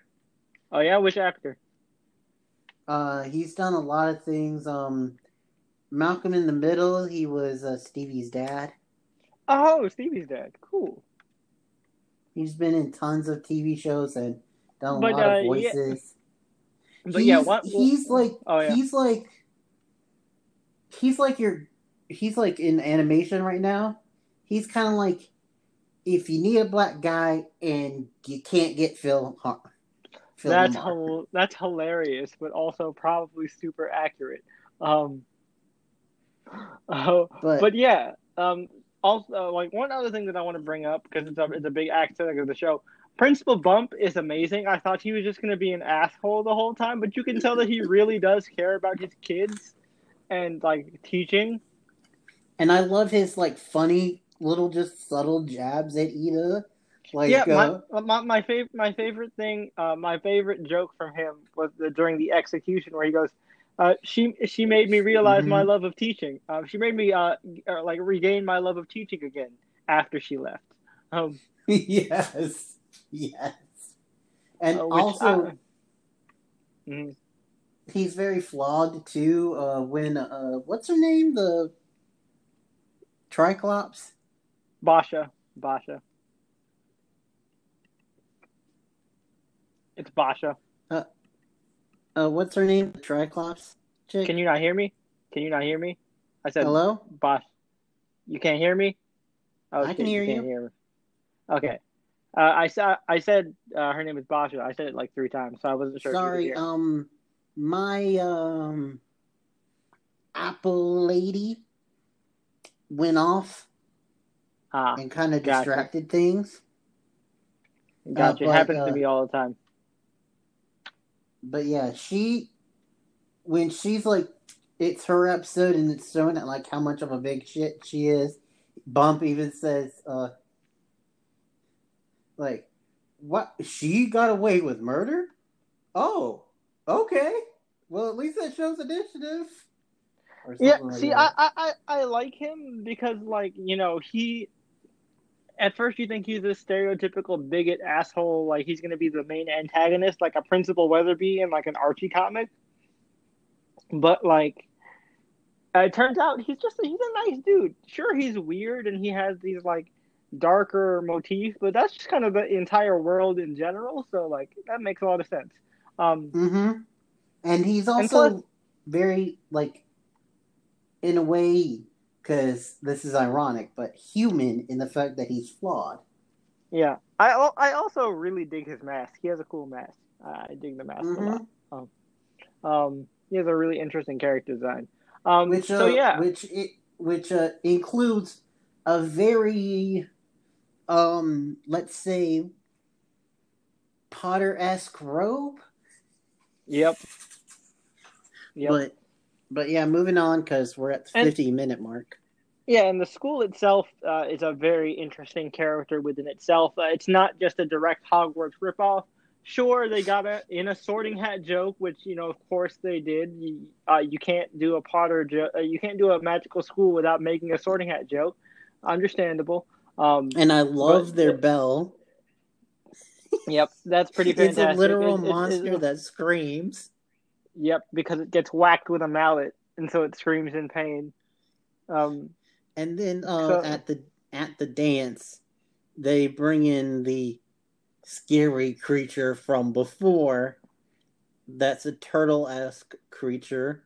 Oh yeah, which actor? Uh, he's done a lot of things. Um, Malcolm in the Middle, he was uh, Stevie's dad. Oh, Stevie's dad. Cool. He's been in tons of TV shows and done a But, lot uh, of yeah. voices. But he's, yeah, what? he's like Oh, yeah. he's like he's like your he's like in animation right now. He's kind of like if you need a black guy and you can't get Phil. Har- Phil That's that's hilarious, but also probably super accurate. Um, oh, but, but yeah. Um, also, like one other thing that I want to bring up because it's a it's a big aspect of the show. Principal Bump is amazing. I thought he was just going to be an asshole the whole time, but you can tell that he really does care about his kids and like teaching. and I love his like funny little just subtle jabs at Eda. Like yeah, uh, my my my favorite my favorite thing, uh, my favorite joke from him was the, during the execution where he goes, uh, "She she made me realize my Mhm. love of teaching. Uh, she made me uh, like regain my love of teaching again after she left." Um, yes, yes, and uh, also. I- Mhm. he's very flawed too. Uh, when uh, what's her name? The Triclops. Boscha, Boscha, it's Boscha. Uh, uh, what's her name? The Triclops. Chick. Can you not hear me? Can you not hear me? I said Hello. Bosh. You can't hear me? Oh, I can hear can't you. hear me. Okay. Uh, I saw. I said uh, her name is Boscha. I said it like three times, so I wasn't sure. Sorry. You. Um, my um, Apple lady went off ah, and kind of gotcha. distracted things. gotcha. but, it happens uh, to me all the time. But yeah, she when she's like, it's her episode and it's showing it like how much of a big shit she is. Bump even says, uh, like, what? She got away with murder? Oh, okay. Well, at least that shows initiative. Or Yeah. something like See, that. I I I like him because like you know he. At first, you think he's this stereotypical bigot asshole, like he's going to be the main antagonist, like a Principal Weatherbee in like an Archie comic. But like, uh, it turns out he's just he's a nice dude. Sure, he's weird and he has these like darker motifs, but that's just kind of the entire world in general. So like that makes a lot of sense. Um, Mm-hmm. And he's And also plus- very like, in a way, because this is ironic, but human in the fact that he's flawed. yeah, I I also really dig his mask. He has a cool mask. Uh, I dig the mask a Mhm. lot. Um, he has a really interesting character design. Um, Which uh, so yeah, which it which uh, includes a very, um, let's say, Potter esque robe. yep, yep. But but yeah, moving on because we're at the And- fifty minute mark. Yeah, and the school itself uh, is a very interesting character within itself. Uh, it's not just a direct Hogwarts ripoff. Sure, they got a in a Sorting Hat joke, which you know, of course, they did. You, uh, you can't do a Potter, jo- uh, you can't do a magical school without making a Sorting Hat joke. Understandable. Um, And I love But- their bell. yep, that's pretty It's a literal It- it- it- monster that screams. Yep, because it gets whacked with a mallet, and so it screams in pain. Um, And then uh, So- at the at the dance, they bring in the scary creature from before. That's a turtle esque creature,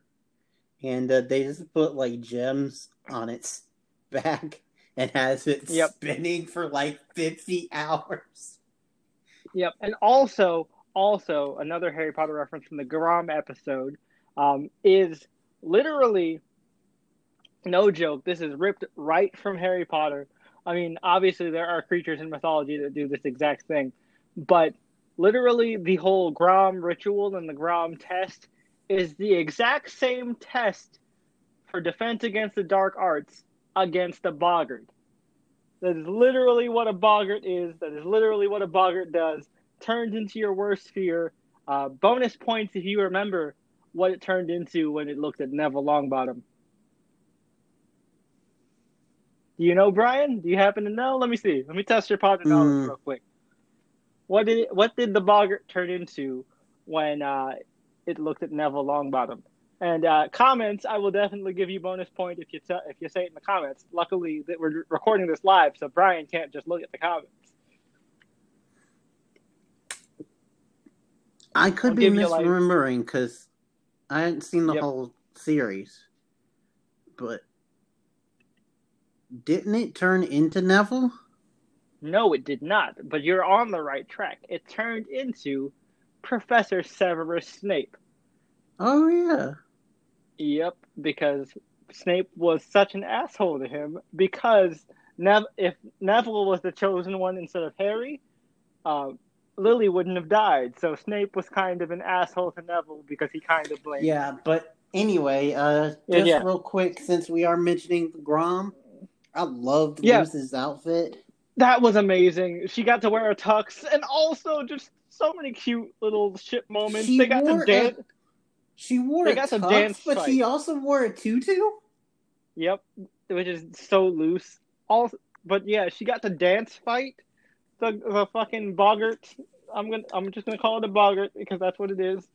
and uh, they just put like gems on its back and has it Yep. spinning for like fifty hours. Yep, and also, also another Harry Potter reference from the Grom episode um, is literally no joke. This is ripped right from Harry Potter. I mean, obviously there are creatures in mythology that do this exact thing, but literally the whole Grom ritual and the Grom test is the exact same test for defense against the dark arts against a boggart. That is literally what a boggart is. That is literally what a boggart does. Turns into your worst fear. Uh, bonus points if you remember what it turned into when it looked at Neville Longbottom. Do you know, Bryan? Do you happen to know? Let me see. Let me test your Potter knowledge Hmm. real quick. What did it, what did the boggart turn into when uh, it looked at Neville Longbottom? And uh, comments, I will definitely give you bonus point if you t- if you say it in the comments. Luckily, that we're recording this live, so Bryan can't just look at the comments. I could I'll be give you, like- misremembering because I hadn't seen the Yep. whole series, but didn't it turn into Neville? No, it did not. But you're on the right track. It turned into Professor Severus Snape. Oh yeah. Yep, because Snape was such an asshole to him. Because Nev- if Neville was the chosen one instead of Harry, uh, Lily wouldn't have died. So Snape was kind of an asshole to Neville because he kind of blamed. Yeah, but anyway, uh, just yeah. real quick, since we are mentioning Grom, I loved Yeah. Luz's outfit. That was amazing. She got to wear a tux, and also just so many cute little ship moments. She they got to dance. a, she wore They a got tux, dance but she also wore a tutu. Yep, which is so Luz. Also, but yeah, she got to dance fight. The the fucking boggart. I'm gonna. I'm just gonna call it a boggart because that's what it is.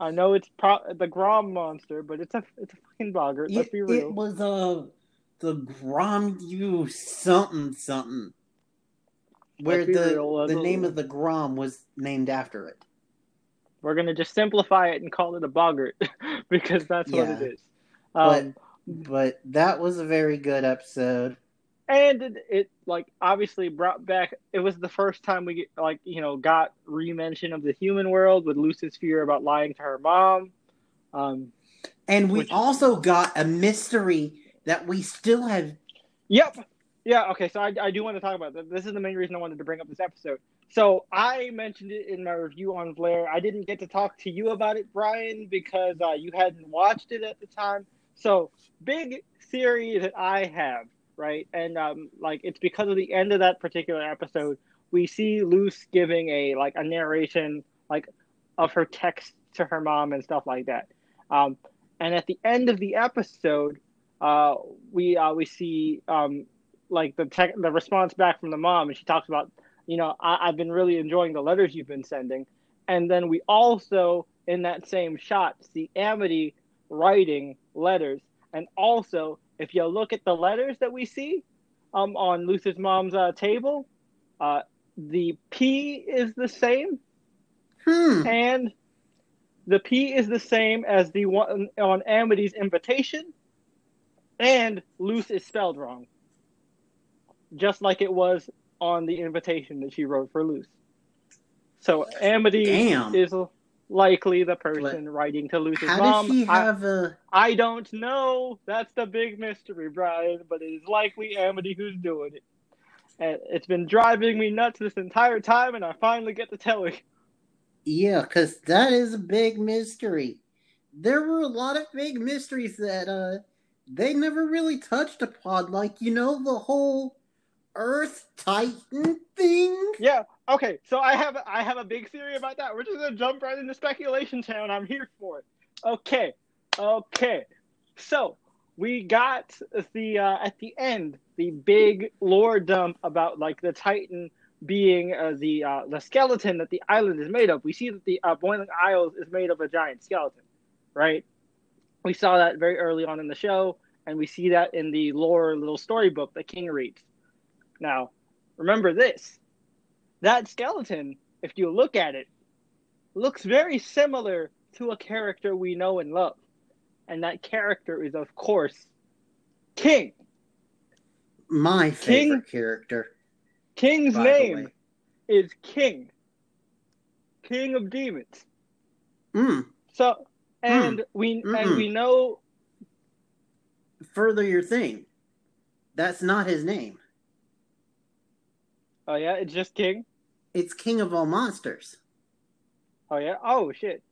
I know it's pro- the Grom monster, but it's a it's a fucking boggart. Let's It, be it was uh, the Grom you something something, where the real, the name of the Grom was named after it. We're gonna just simplify it and call it a boggart because that's what it is. Yeah. Um, But that was a very good episode. And it, it like obviously brought back it was the first time we get, like you know got re-mention of the human world with luz's fear about lying to her mom. Um And we Which- also got a mystery that we still have. yep. Yeah okay so I, I do want to talk about that this is the main reason i wanted to bring up this episode. So i mentioned it in my review on blair i didn't get to talk to you about it bryan because uh, you hadn't watched it at the time. So big theory that i have right? And um like it's because of the end of that particular episode we see luz giving a like a narration like of her text to her mom and stuff like that. Um and at the end of the episode uh we uh we see um like the tech the response back from the mom and she talks about you know I, i've been really enjoying the letters you've been sending. And then we also in that same shot see amity writing letters and also if you look at the letters that we see um on luz's mom's uh, table uh the p is the same Hmm. and the P is the same as the one on Amity's invitation, and Luz is spelled wrong, just like it was on the invitation that she wrote for Luz. So Amity Damn. is likely the person writing to Luz's How mom. does she I- have a? I don't know. That's the big mystery, Bryan. But it is likely Amity who's doing it. And it's been driving me nuts this entire time, and I finally get to tell you. Yeah, because that is a big mystery. There were a lot of big mysteries that uh they never really touched upon, like you know the whole Earth Titan thing. Yeah. Okay. So I have I have a big theory about that. We're just gonna jump right into speculation town. I'm here for it. Okay. Okay. So we got the uh, at the end the big lore dump about like the Titan being uh, the uh, the skeleton that the island is made of. We see that the uh, Boiling Isles is made of a giant skeleton. right? We saw that very early on in the show, and we see that in the lore little storybook that King reads. Now, remember this that skeleton, if you look at it, looks very similar to a character we know and love. And that character is, of course, King. My favorite King, character. King's name is King. King of Demons. Mm. So and mm. we Mm-mm. and we know further your thing. That's not his name. Oh yeah, it's just King. It's King of all monsters. Oh yeah. Oh shit.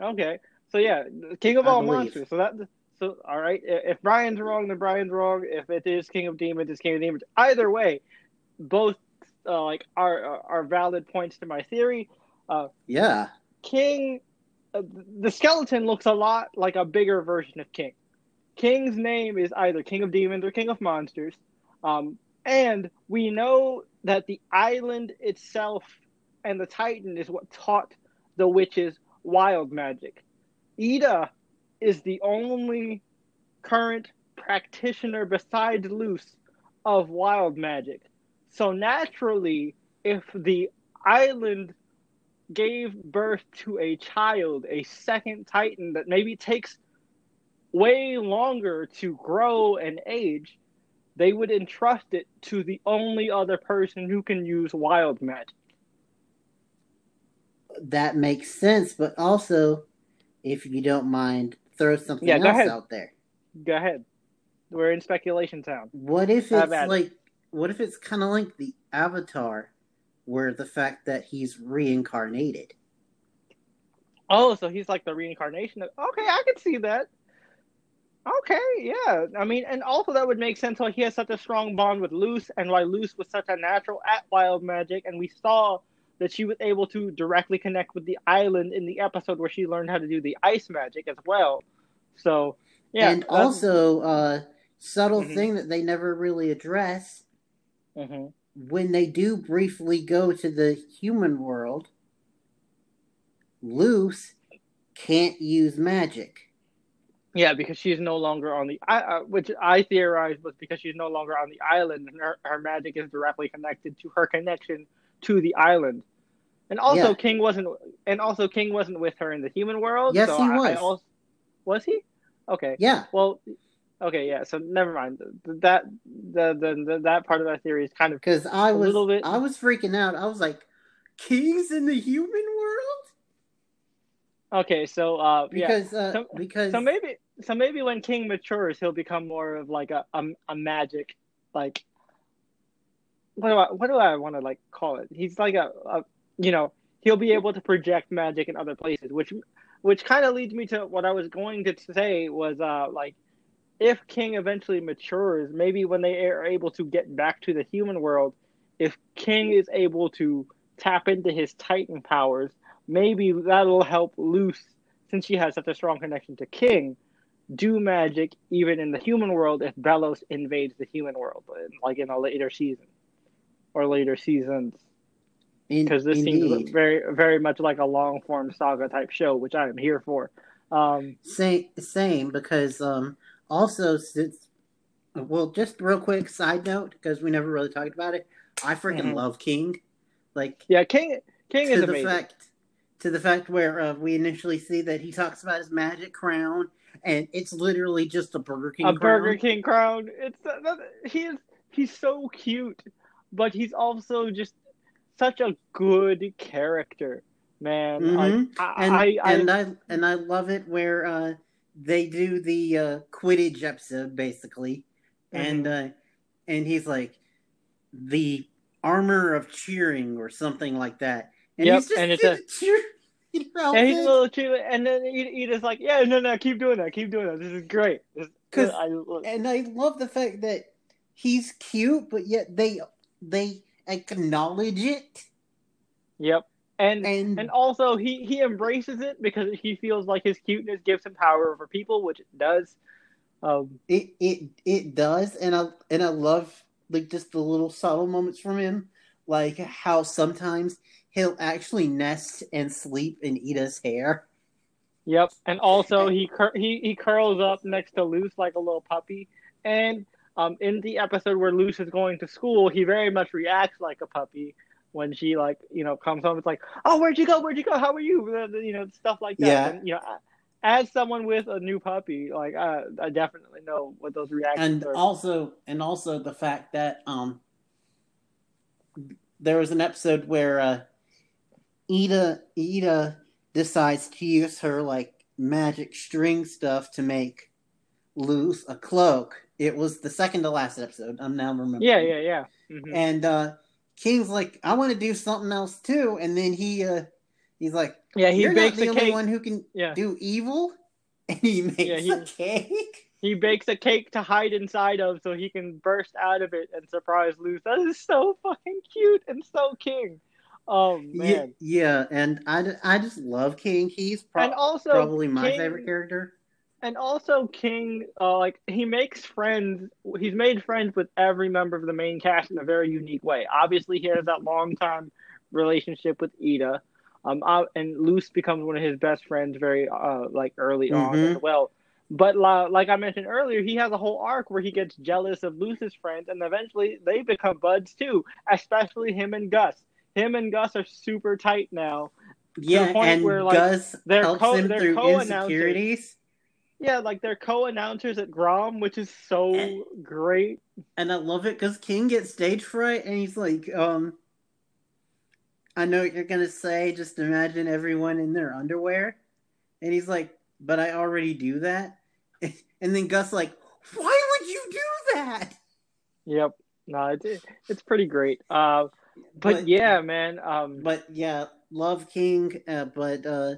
Okay. So yeah, King of I all believe. monsters. So that. So all right. If Bryan's wrong, then Bryan's wrong. If it is King of Demons, it's King of Demons. Either way, both uh, like are are valid points to my theory. Uh, yeah. King, uh, the skeleton looks a lot like a bigger version of King. King's name is either King of Demons or King of Monsters. Um, and we know that the island itself and the Titan is what taught the witches wild magic. Ida is the only current practitioner besides Luz of wild magic. So naturally, if the island gave birth to a child, a second Titan that maybe takes way longer to grow and age, they would entrust it to the only other person who can use wild magic. That makes sense, but also, if you don't mind, throw something yeah, else ahead. out there. Go ahead. We're in speculation town. What if it's like what if it's kind of like the Avatar, where the fact that he's reincarnated? Oh, so he's like the reincarnation of. Okay, I can see that. Okay, yeah. I mean, and also that would make sense why he has such a strong bond with Luz and why Luz was such a natural at wild magic, and we saw that she was able to directly connect with the island in the episode where she learned how to do the ice magic as well. So, yeah. And also, uh, subtle mm-hmm. thing that they never really address mm-hmm. when they do briefly go to the human world, Luz can't use magic. Yeah, because she's no longer on the uh, which I theorized was because she's no longer on the island, and her, her magic is directly connected to her connection to the island. And also, yeah. King wasn't, and also King wasn't with her in the human world. Yes, so he was. I, I also, was he? Okay. Yeah. Well, Okay, yeah. So never mind. That the the, the that part of that theory is kind of because I was bit... I was freaking out. I was like, "Kings in the human world." Okay, so uh, because yeah. uh, so, because so maybe so maybe when King matures, he'll become more of like a a, a magic like what do I what do I want to like call it? He's like a, a you know he'll be able to project magic in other places, which which kind of leads me to what I was going to say was uh like if King eventually matures, maybe when they are able to get back to the human world, if King is able to tap into his Titan powers, maybe that'll help Luz, since she has such a strong connection to King, do magic even in the human world if Belos invades the human world, like in a later season or later seasons. Because this Indeed. seems very, very much like a long form saga type show, which I am here for. Um, same, same, because um, also, since well, just real quick side note because we never really talked about it. I freaking mm-hmm. love King. Like yeah, King King is amazing. Fact, to the fact where uh, we initially see that he talks about his magic crown, and it's literally just a Burger King. A crown. Burger King crown. It's uh, he is he's so cute, but he's also just such a good character, man. Mm-hmm. I, and I, I, and I and I love it where. Uh, they do the uh, Quidditch episode basically, mm-hmm. and uh, and he's like the armor of cheering or something like that. And yep, he's just and it's a. Yeah, he's a little cheer, and then Eda's like, "Yeah, no, no, keep doing that, keep doing that. This is great." Because I, and I love the fact that he's cute, but yet they they acknowledge it. Yep and and, and also he he embraces it because he feels like his cuteness gives him power over people, which it does. Um, it it it does, and I and I love like just the little subtle moments from him, like how sometimes he'll actually nest and sleep in Eda's hair. Yep, and also he cur- he he curls up next to Luz like a little puppy, and um in the episode where Luz is going to school, he very much reacts like a puppy when she like you know comes home. It's like, oh, where'd you go? Where'd you go? How are you? You know, stuff like that. Yeah. And, you know, as someone with a new puppy, like I, I definitely know what those reactions and are. also and also the fact that um there was an episode where uh Eda Eda decides to use her like magic string stuff to make Luz a cloak. It was the second to last episode. I'm now remembering. yeah, yeah, yeah. Mhm. And uh King's like, I want to do something else too, and then he uh he's like, Yeah, he You're bakes not the only cake. one who can Yeah, do evil, and he makes Yeah, he- a cake. he bakes a cake to hide inside of so he can burst out of it and surprise Luz. That is so fucking cute and so king. Oh Yeah, man. yeah, and I, I just love King. He's pro- and also probably my King- favorite character. And also King, uh, like he makes friends. He's made friends with every member of the main cast in a very unique way. Obviously, he has that long time relationship with Eda, um, uh, and Luz becomes one of his best friends very uh like early on Mhm. as well. But la- like I mentioned earlier, he has a whole arc where he gets jealous of Luz's friends, and eventually they become buds too. Especially him and Gus. Him and Gus are super tight now. Yeah, and where, like, Gus they're helps co- him through co-announcers. insecurities. Yeah, like they're co-announcers at Grom, which is so And- great. And I love it because King gets stage fright, and he's like, um, I know what you're gonna say. Just imagine everyone in their underwear, and he's like, but I already do that. And then Gus like, why would you do that? Yep. No, it's it's pretty great. Uh, but, yeah, man. Um, but yeah, love King. Uh, but uh,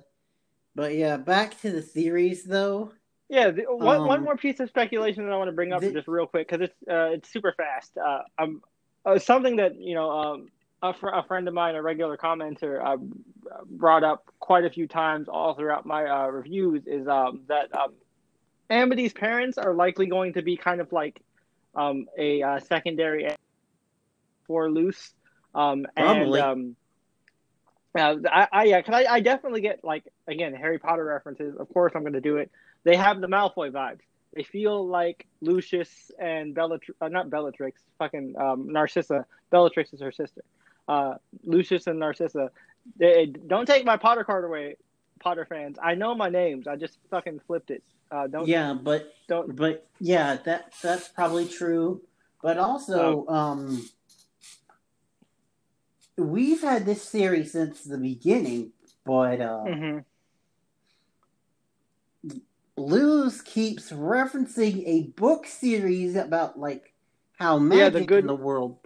but yeah, back to the theories though. yeah. The, one, one um, more piece of speculation that I want to bring up the- just real quick because it's uh, it's super fast. Uh, um, uh, something that you know, um, a, fr- a friend of mine, a regular commenter, uh, brought up quite a few times all throughout my uh, reviews is um, that um, Amity's parents are likely going to be kind of like um, a uh, secondary for Luz. Um, Probably. And, um, uh, I, I yeah, cause I, I definitely get like again Harry Potter references. Of course, I'm going to do it. They have the Malfoy vibes. They feel like Lucius and Bellatrix, uh, not Bellatrix, fucking um, Narcissa. Bellatrix is her sister. Uh, Lucius and Narcissa. They, don't take my Potter card away, Potter fans. I know my names. I just fucking flipped it. Uh, don't Yeah, but don't. but yeah, that that's probably true. But also, um, we've had this theory since the beginning. But uh, Mhm. Luz keeps referencing a book series about like how Yeah, magic the good- in the world.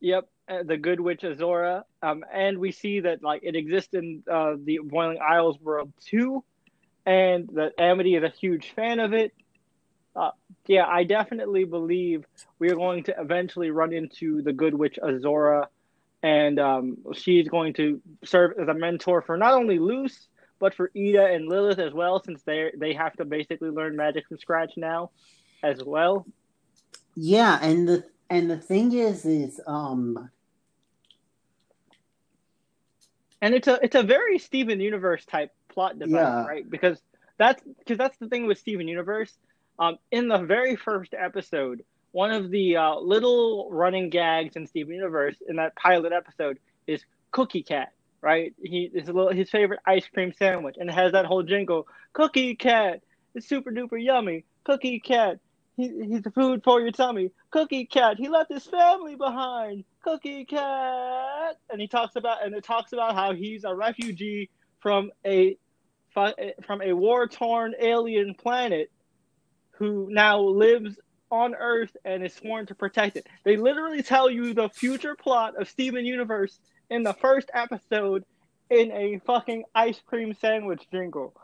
Yep, uh, the Good Witch Azura, um, and we see that like it exists in uh, the Boiling Isles world too, and that Amity is a huge fan of it. Uh, yeah, I definitely believe we are going to eventually run into the Good Witch Azura, and um, she's going to serve as a mentor for not only Luz but for Eda and Lilith as well, since they they have to basically learn magic from scratch now, as well. Yeah, and the and the thing is, is um, and it's a it's a very Steven Universe type plot device, Yeah. right? Because that's because that's the thing with Steven Universe. Um, in the very first episode, one of the uh, little running gags in Steven Universe in that pilot episode is Cookie Cat, right? He is a little his favorite ice cream sandwich, and it has that whole jingle: Cookie Cat, it's super duper yummy. Cookie Cat, he, he's the food for your tummy. Cookie Cat, he left his family behind. Cookie Cat, and he talks about and it talks about how he's a refugee from a from a war torn alien planet who now lives on Earth and is sworn to protect it. They literally tell you the future plot of Steven Universe in the first episode in a fucking ice cream sandwich jingle.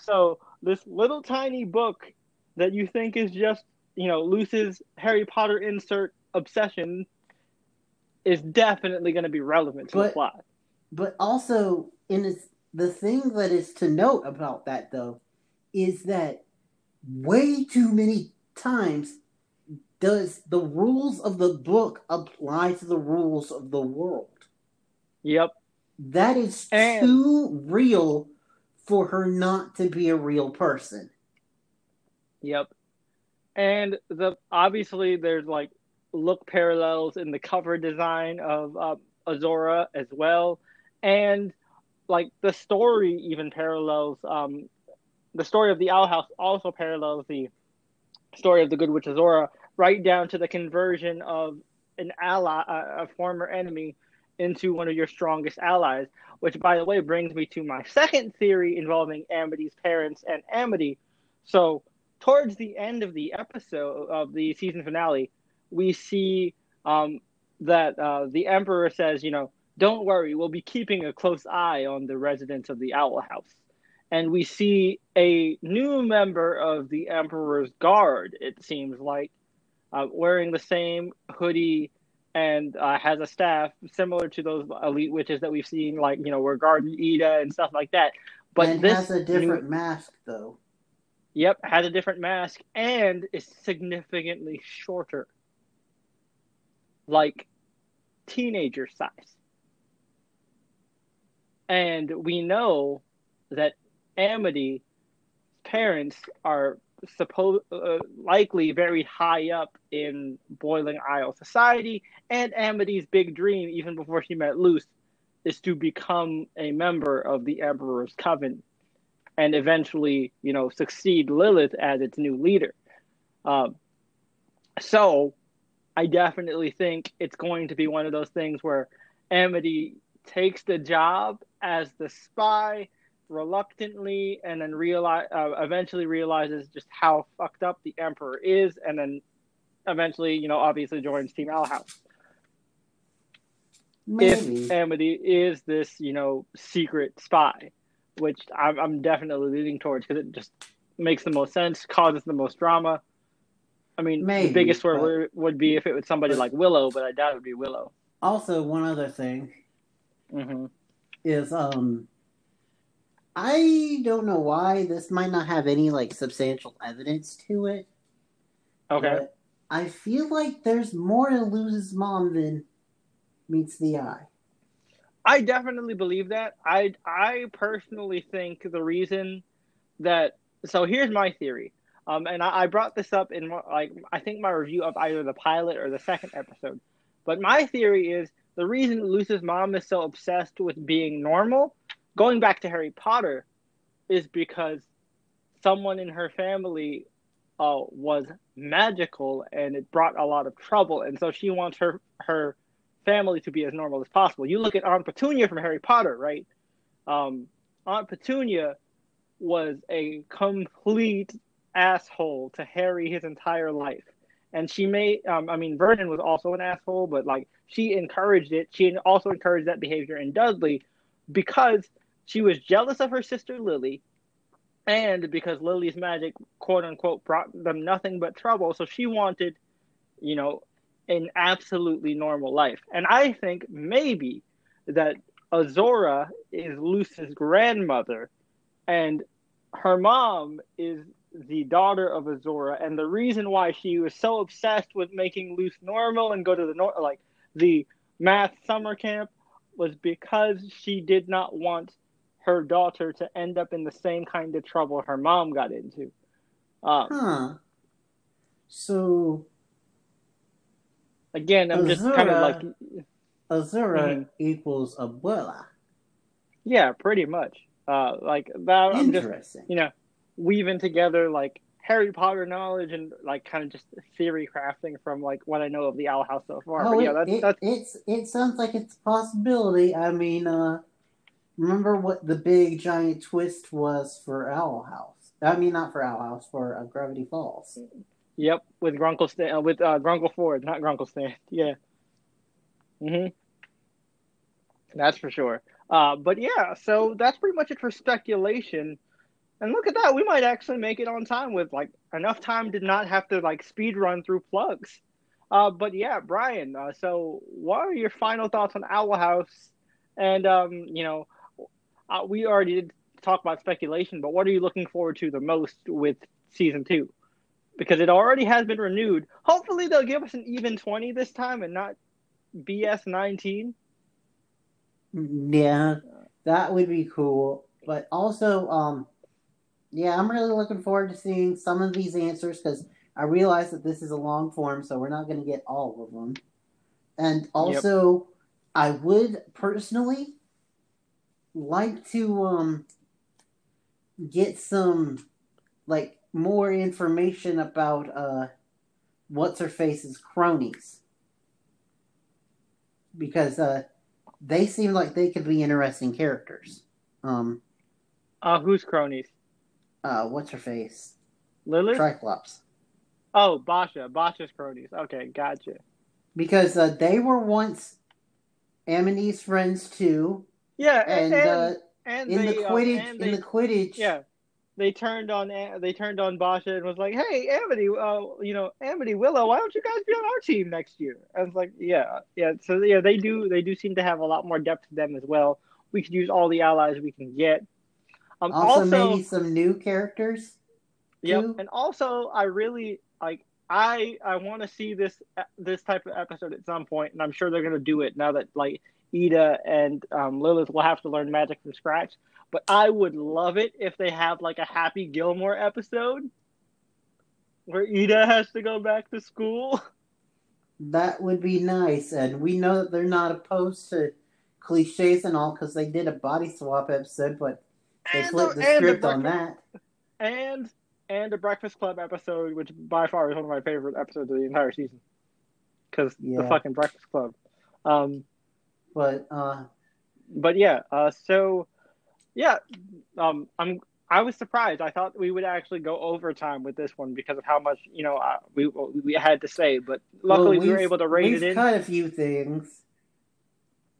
So this little tiny book that you think is just, you know, Luz's Harry Potter insert obsession is definitely going to be relevant to the But- plot. But also, in its, the thing that is to note about that, though, is that way too many times does the rules of the book apply to the rules of the world. Yep. That is And- too real for her not to be a real person. Yep. And the obviously there's like look parallels in the cover design of uh, Azura as well, and like the story even parallels um, the story of the Owl House also parallels the story of the Good Witch Azura, right down to the conversion of an ally, a, a former enemy, into one of your strongest allies. Which, by the way, brings me to my second theory involving Amity's parents and Amity. So, towards the end of the episode of the season finale, we see um, that uh, the Emperor says, you know, don't worry, we'll be keeping a close eye on the residents of the Owl House. And we see a new member of the Emperor's Guard, it seems like, uh, wearing the same hoodie and uh, has a staff similar to those elite witches that we've seen, like, you know, where Garden Eda and stuff like that. But and this has a different new... mask, though. Yep, has a different mask and is significantly shorter. Like teenager size. And we know that Amity's parents are supposed uh, likely very high up in Boiling Isle society, and Amity's big dream, even before she met Luz, is to become a member of the Emperor's Coven, and eventually, you know, succeed Lilith as its new leader. Um, so, I definitely think it's going to be one of those things where Amity takes the job as the spy reluctantly and then realize uh, eventually realizes just how fucked up the emperor is and then eventually you know obviously joins team owl house Maybe. if amity is this you know secret spy which i'm, I'm definitely leaning towards because it just makes the most sense causes the most drama i mean Maybe, the biggest but... word would be if it was somebody like willow but i doubt it would be willow also one other thing mm-hmm. is um I don't know why this might not have any like substantial evidence to it. Okay. I feel like there's more to Luz's mom than meets the eye. I definitely believe that. I I personally think the reason that so here's my theory. Um, and I, I brought this up in like I think my review of either the pilot or the second episode. But my theory is the reason Luz's mom is so obsessed with being normal going back to Harry Potter is because someone in her family uh, was magical and it brought a lot of trouble, and so she wants her her family to be as normal as possible. You look at Aunt Petunia from Harry Potter, right? Um, Aunt Petunia was a complete asshole to Harry his entire life. And she made, um, I mean, Vernon was also an asshole, but like she encouraged it. She also encouraged that behavior in Dudley because she was jealous of her sister Lily, and because Lily's magic, quote unquote, brought them nothing but trouble, so she wanted, you know, an absolutely normal life. And I think maybe that Azura is Luz's grandmother, and her mom is the daughter of Azura, and the reason why she was so obsessed with making Luz normal and go to the nor- like the math summer camp was because she did not want her daughter to end up in the same kind of trouble her mom got into. Um, huh. So again, I'm Azura, just kind of like Azura mm-hmm. equals Abuela. Yeah, pretty much. Uh, like that. I'm just you know weaving together like Harry Potter knowledge and like kind of just theory crafting from like what I know of the Owl House so far. Oh, but yeah, that's, it, that's... it's it sounds like it's a possibility. I mean, uh, remember what the big giant twist was for Owl House? I mean, not for Owl House, for uh, Gravity Falls. Yep, with Grunkle Stan, uh, with uh, Grunkle Ford, not Grunkle Stan. Yeah. Mhm. That's for sure. Uh, but yeah, so that's pretty much it for speculation. And look at that, we might actually make it on time with like enough time to not have to like speed run through plugs. Uh, but yeah, Bryan. Uh, so, what are your final thoughts on Owl House? And um, you know, uh, we already did talk about speculation, but what are you looking forward to the most with season two? Because it already has been renewed. Hopefully, they'll give us an even 20 this time and not BS 19. Yeah, that would be cool. But also, um, yeah, I'm really looking forward to seeing some of these answers because I realize that this is a long form, so we're not going to get all of them. And also, yep. I would personally like to um get some like more information about uh what's her face's cronies because uh they seem like they could be interesting characters. Um uh who's cronies? Uh what's her face? Lily? Triclops. Oh, Boscha. Boscha's cronies. Okay, gotcha. Because uh, they were once Amity's friends too. Yeah, and, and, uh, and in they, the um, Quidditch, and in the Quidditch, yeah, they turned on they turned on Boscha and was like, "Hey, Amity, uh, you know, Amity Willow, why don't you guys be on our team next year?" I was like, "Yeah, yeah." So yeah, they do they do seem to have a lot more depth to them as well. We could use all the allies we can get. Um, also, also, maybe some new characters. Yep, too. and also I really like I I want to see this this type of episode at some point, and I'm sure they're gonna do it now that like Eda and um, Lilith will have to learn magic from scratch. But I would love it if they have like a Happy Gilmore episode where Eda has to go back to school. That would be nice, and we know that they're not opposed to cliches and all because they did a body swap episode, but they And flipped the- the script on that. and and a Breakfast Club episode, which by far is one of my favorite episodes of the entire season, because the fucking Breakfast Club. Um, But uh, but yeah, uh, so yeah, um, I'm I was surprised. I thought we would actually go overtime with this one because of how much you know uh, we we had to say. But luckily, well, we were able to rate it in. cut a few things.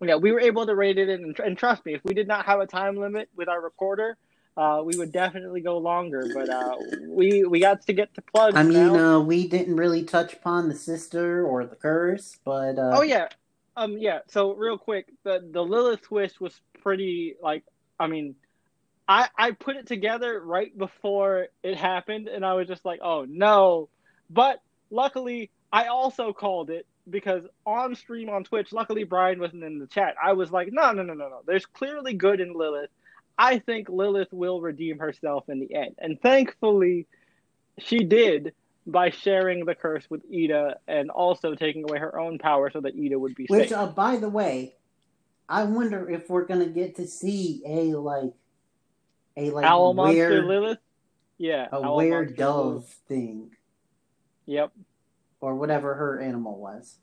Yeah, we were able to rate it in, and, and trust me, if we did not have a time limit with our recorder, uh, we would definitely go longer. But uh, we we got to get to plugs. I mean, uh, we didn't really touch upon the sister or the curse, but uh, Oh yeah, um, yeah. So real quick, the the Lilith twist was pretty like. I mean, I I put it together right before it happened, and I was just like, oh no. But luckily, I also called it because on stream on Twitch. Luckily, Bryan wasn't in the chat. I was like, no, no, no, no, no. There's clearly good in Lilith. I think Lilith will redeem herself in the end, and thankfully, she did by sharing the curse with Eda and also taking away her own power so that Eda would be which, safe. uh, by the way, I wonder if we're gonna get to see a like a like Owl monster weird Lilith? Yeah. a owl weird dove Lilith. thing Yep. or whatever her animal was.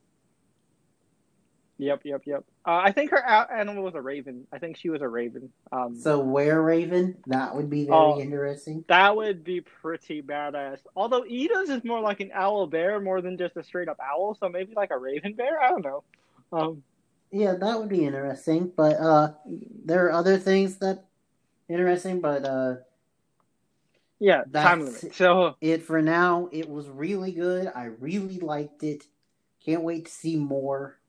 Yep, yep, yep. Uh, I think her animal was a raven. I think she was a raven. Um, So where Raven, that would be very Oh. interesting. that would be pretty badass. Although Eda's is more like an owl bear more than just a straight up owl, so maybe like a raven bear. I don't know. Um, Yeah, that would be interesting. But uh, there are other things that interesting. But uh, yeah, time That's- limit. So it for now, it was really good. I really liked it. Can't wait to see more.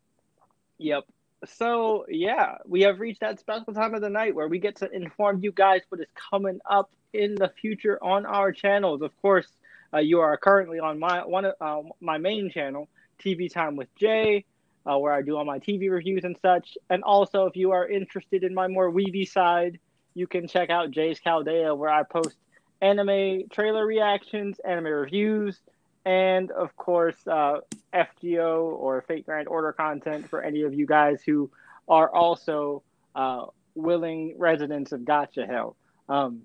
Yep. So yeah, we have reached that special time of the night where we get to inform you guys what is coming up in the future on our channels. Of course, uh, you are currently on my one uh, my main channel, TV Time with Jay, uh, where I do all my TV reviews and such. And also, if you are interested in my more weedy side, you can check out Jay's Chaldea, where I post anime trailer reactions, anime reviews, and of course uh, FGO or Fate Grand Order content for any of you guys who are also uh, willing residents of Gacha Hell. Um,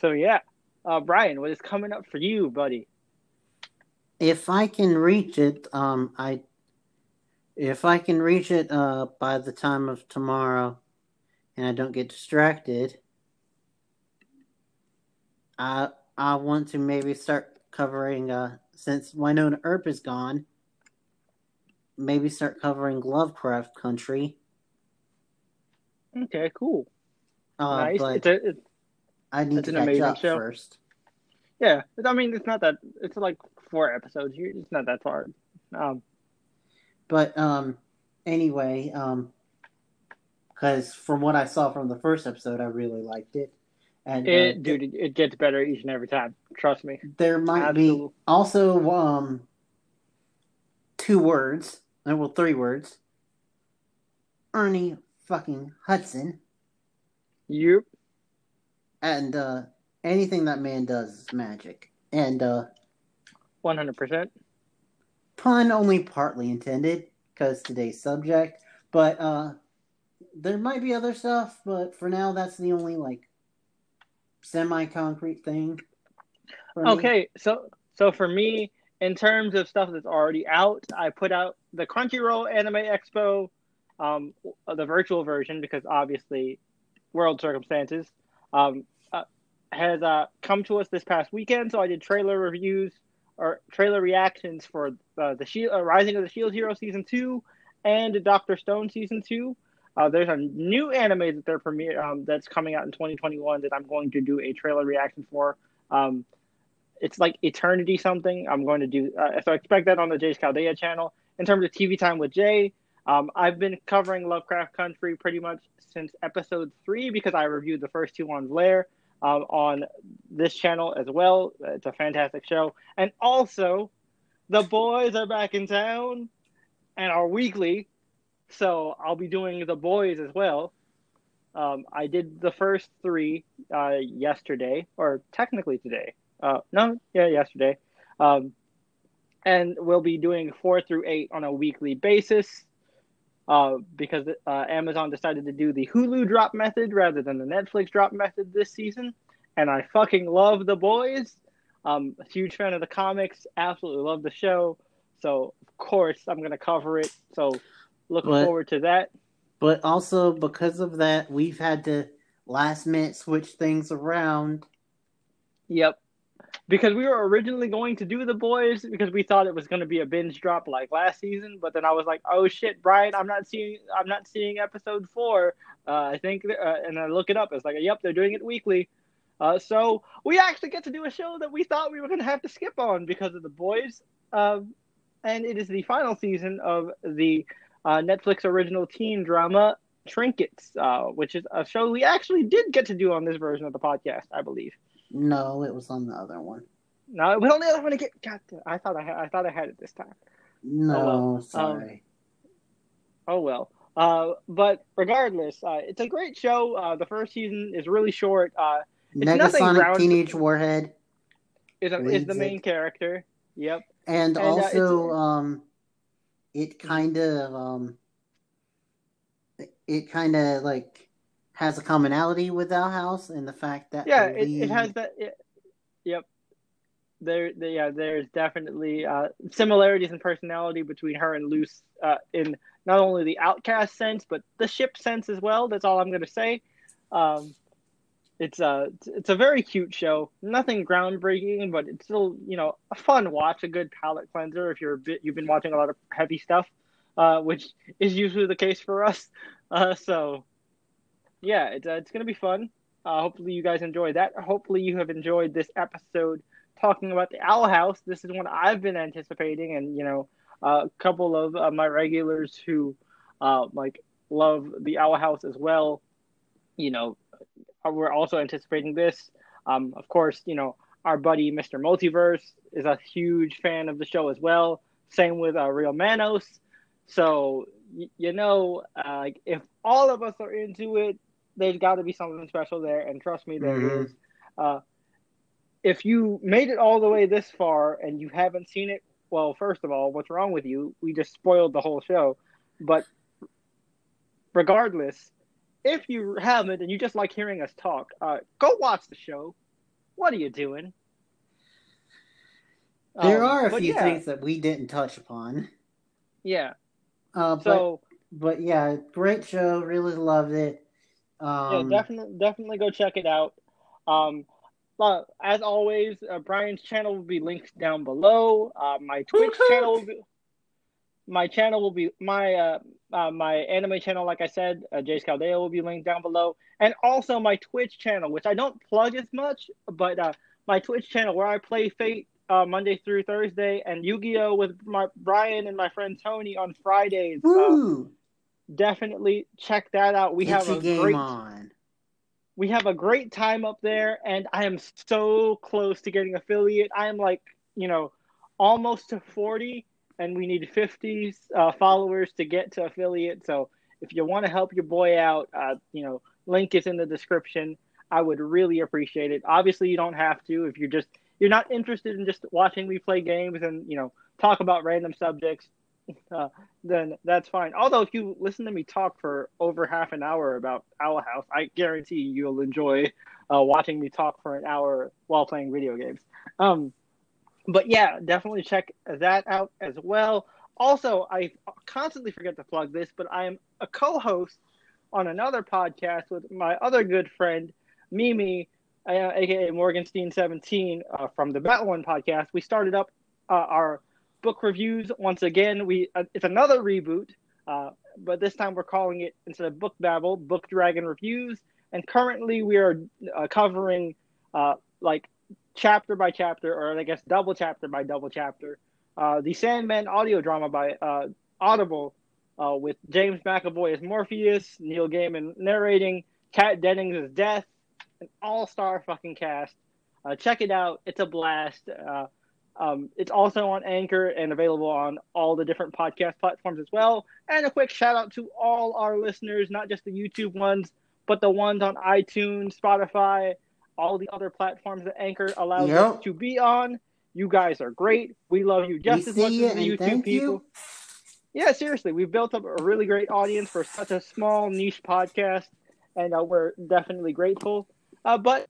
so yeah, uh, Bryan, what is coming up for you, buddy? If I can reach it, um, I if I can reach it uh by the time of tomorrow, and I don't get distracted, I I want to maybe start covering uh since Wynonna Earp is gone, maybe start covering Lovecraft Country. Okay, cool, Uh, nice. but a, I need to catch up show. first. yeah, I mean it's not that it's like four episodes. here. It's not that hard. Um, But um, anyway, um, because from what I saw from the first episode, I really liked it, and uh, it, dude, it, it gets better each and every time. Trust me. there might Absolute- be also um two words, uh, well, three words. Ernie fucking Hudson. Yep. and uh, anything that man does is magic. And uh, One hundred percent. pun only partly intended because today's subject, but uh, there might be other stuff. But for now, that's the only like semi-concrete thing. for me. Okay, so so for me, in terms of stuff that's already out, I put out the Crunchyroll Anime Expo, um, the virtual version because obviously, world circumstances, um, uh, has uh, come to us this past weekend. So I did trailer reviews or trailer reactions for uh, the Shield, uh, Rising of the Shield Hero season two and Doctor Stone season two. Uh, there's a new anime that they're premiere um, that's coming out in 2021 that I'm going to do a trailer reaction for. Um, it's like Eternity something. I'm going to do uh, so. Expect that on the Jay's Chaldea channel. In terms of TV time with Jay, um, I've been covering Lovecraft Country pretty much since episode three because I reviewed the first two on Blair um, on this channel as well. It's a fantastic show, and also the boys are back in town and our weekly, so I'll be doing the boys as well. Um, I did the first three uh, yesterday, or technically today. Uh, no, yeah, yesterday. Um, and we'll be doing four through eight on a weekly basis uh, because uh, Amazon decided to do the Hulu drop method rather than the Netflix drop method this season. And I fucking love the boys. Um, a huge fan of the comics. Absolutely love the show. So of course I'm gonna cover it. So looking What? forward to that. But also because of that, we've had to last minute switch things around. Yep. Because we were originally going to do the boys because we thought it was going to be a binge drop like last season, but then I was like, "Oh shit, Bryan, I'm not seeing I'm not seeing episode 4." Uh, I think uh, and I look it up. It's like, "Yep, they're doing it weekly." Uh, so we actually get to do a show that we thought we were going to have to skip on because of the boys. Um, and it is the final season of the uh, Netflix original teen drama Trinkets, uh, which is a show we actually did get to do on this version of the podcast, I believe. No, it was on the other one. No, we only want to get. God, I thought I had. I thought I had it this time. No, well. sorry. Oh well. Uh, but regardless, uh, it's a great show. Uh, the first season is really short. Uh, it's nothing Negasonic ground- Teenage Warhead. is a, is the main it. character. Yep. And, And, uh, also, um, it kind of, um, it kind of like has a commonality with our House and the fact that Yeah, it, it has that. It, yep. There, there, yeah, there's definitely uh, similarities in personality between her and Luz uh, in not only the outcast sense, but the ship sense as well. That's all I'm going to say. Um, it's a it's a very cute show. Nothing groundbreaking, but it's still you know a fun watch, a good palate cleanser if you're a bit you've been watching a lot of heavy stuff, uh, which is usually the case for us. Uh, so yeah, it's uh, it's gonna be fun. Uh, hopefully you guys enjoy that. Hopefully you have enjoyed this episode talking about the Owl House. This is one I've been anticipating, and you know, a couple of uh, my regulars who uh, like love the Owl House as well. You know, we're also anticipating this. Um, of course, you know our buddy Mr. Multiverse is a huge fan of the show as well. Same with uh, Real Manos. So y- you know, uh, if all of us are into it, there's got to be something special there, and trust me, there Mhm. is. Uh, if you made it all the way this far and you haven't seen it, well, first of all, what's wrong with you? We just spoiled the whole show. But regardless, if you haven't and you just like hearing us talk, uh, go watch the show. What are you doing? There Um, are a few yeah, things that we didn't touch upon. Yeah. Uh, but So but yeah, great show. Really loved it. Um, yeah, definitely, definitely go check it out. Um, but as always, uh, Bryan's channel will be linked down below. Uh, my Twitch channel, will be, my channel will be my uh, uh, my anime channel. Like I said, uh, Jay's Chaldea will be linked down below, and also my Twitch channel, which I don't plug as much, but uh, my Twitch channel where I play Fate uh, Monday through Thursday and Yu-Gi-Oh with my Bryan and my friend Tony on Fridays. Uh, definitely check that out. We Get have a game great on. we have a great time up there and i am so close to getting affiliate i am like you know almost to 40 and we need 50 uh, followers to get to affiliate so if you want to help your boy out uh, you know link is in the description I would really appreciate it. Obviously, you don't have to if you're just you're not interested in just watching me play games and you know talk about random subjects. Uh, then that's fine. Although if you listen to me talk for over half an hour about Owl House, I guarantee you'll enjoy uh, watching me talk for an hour while playing video games. Um, but yeah, definitely check that out as well. Also, I constantly forget to plug this, but I am a co-host on another podcast with my other good friend Mimi, uh, aka Morgenstein17 uh, from the Battle One podcast. We started up uh, our book reviews once again. We uh, it's another reboot, uh, but this time we're calling it instead of Book Babble, Book Dragon Reviews. And currently we are uh, covering like chapter by chapter, or I guess double chapter by double chapter, uh, the Sandman audio drama by uh, Audible uh, with James McAvoy as Morpheus, Neil Gaiman narrating, Kat Dennings as Death, an all-star fucking cast. Uh, check it out; it's a blast. Uh, um, it's also on Anchor and available on all the different podcast platforms as well. And a quick shout out to all our listeners, not just the YouTube ones, but the ones on iTunes, Spotify, all the other platforms that Anchor allows yep. us to be on. You guys are great. We love you just we as much as the YouTube people. You. Yeah, seriously, we've built up a really great audience for such a small niche podcast, and uh, we're definitely grateful. Uh, but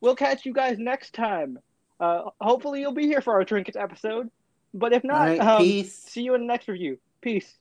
we'll catch you guys next time. Uh, hopefully, you'll be here for our trinkets episode. But if not, right, um, see you in the next review. Peace.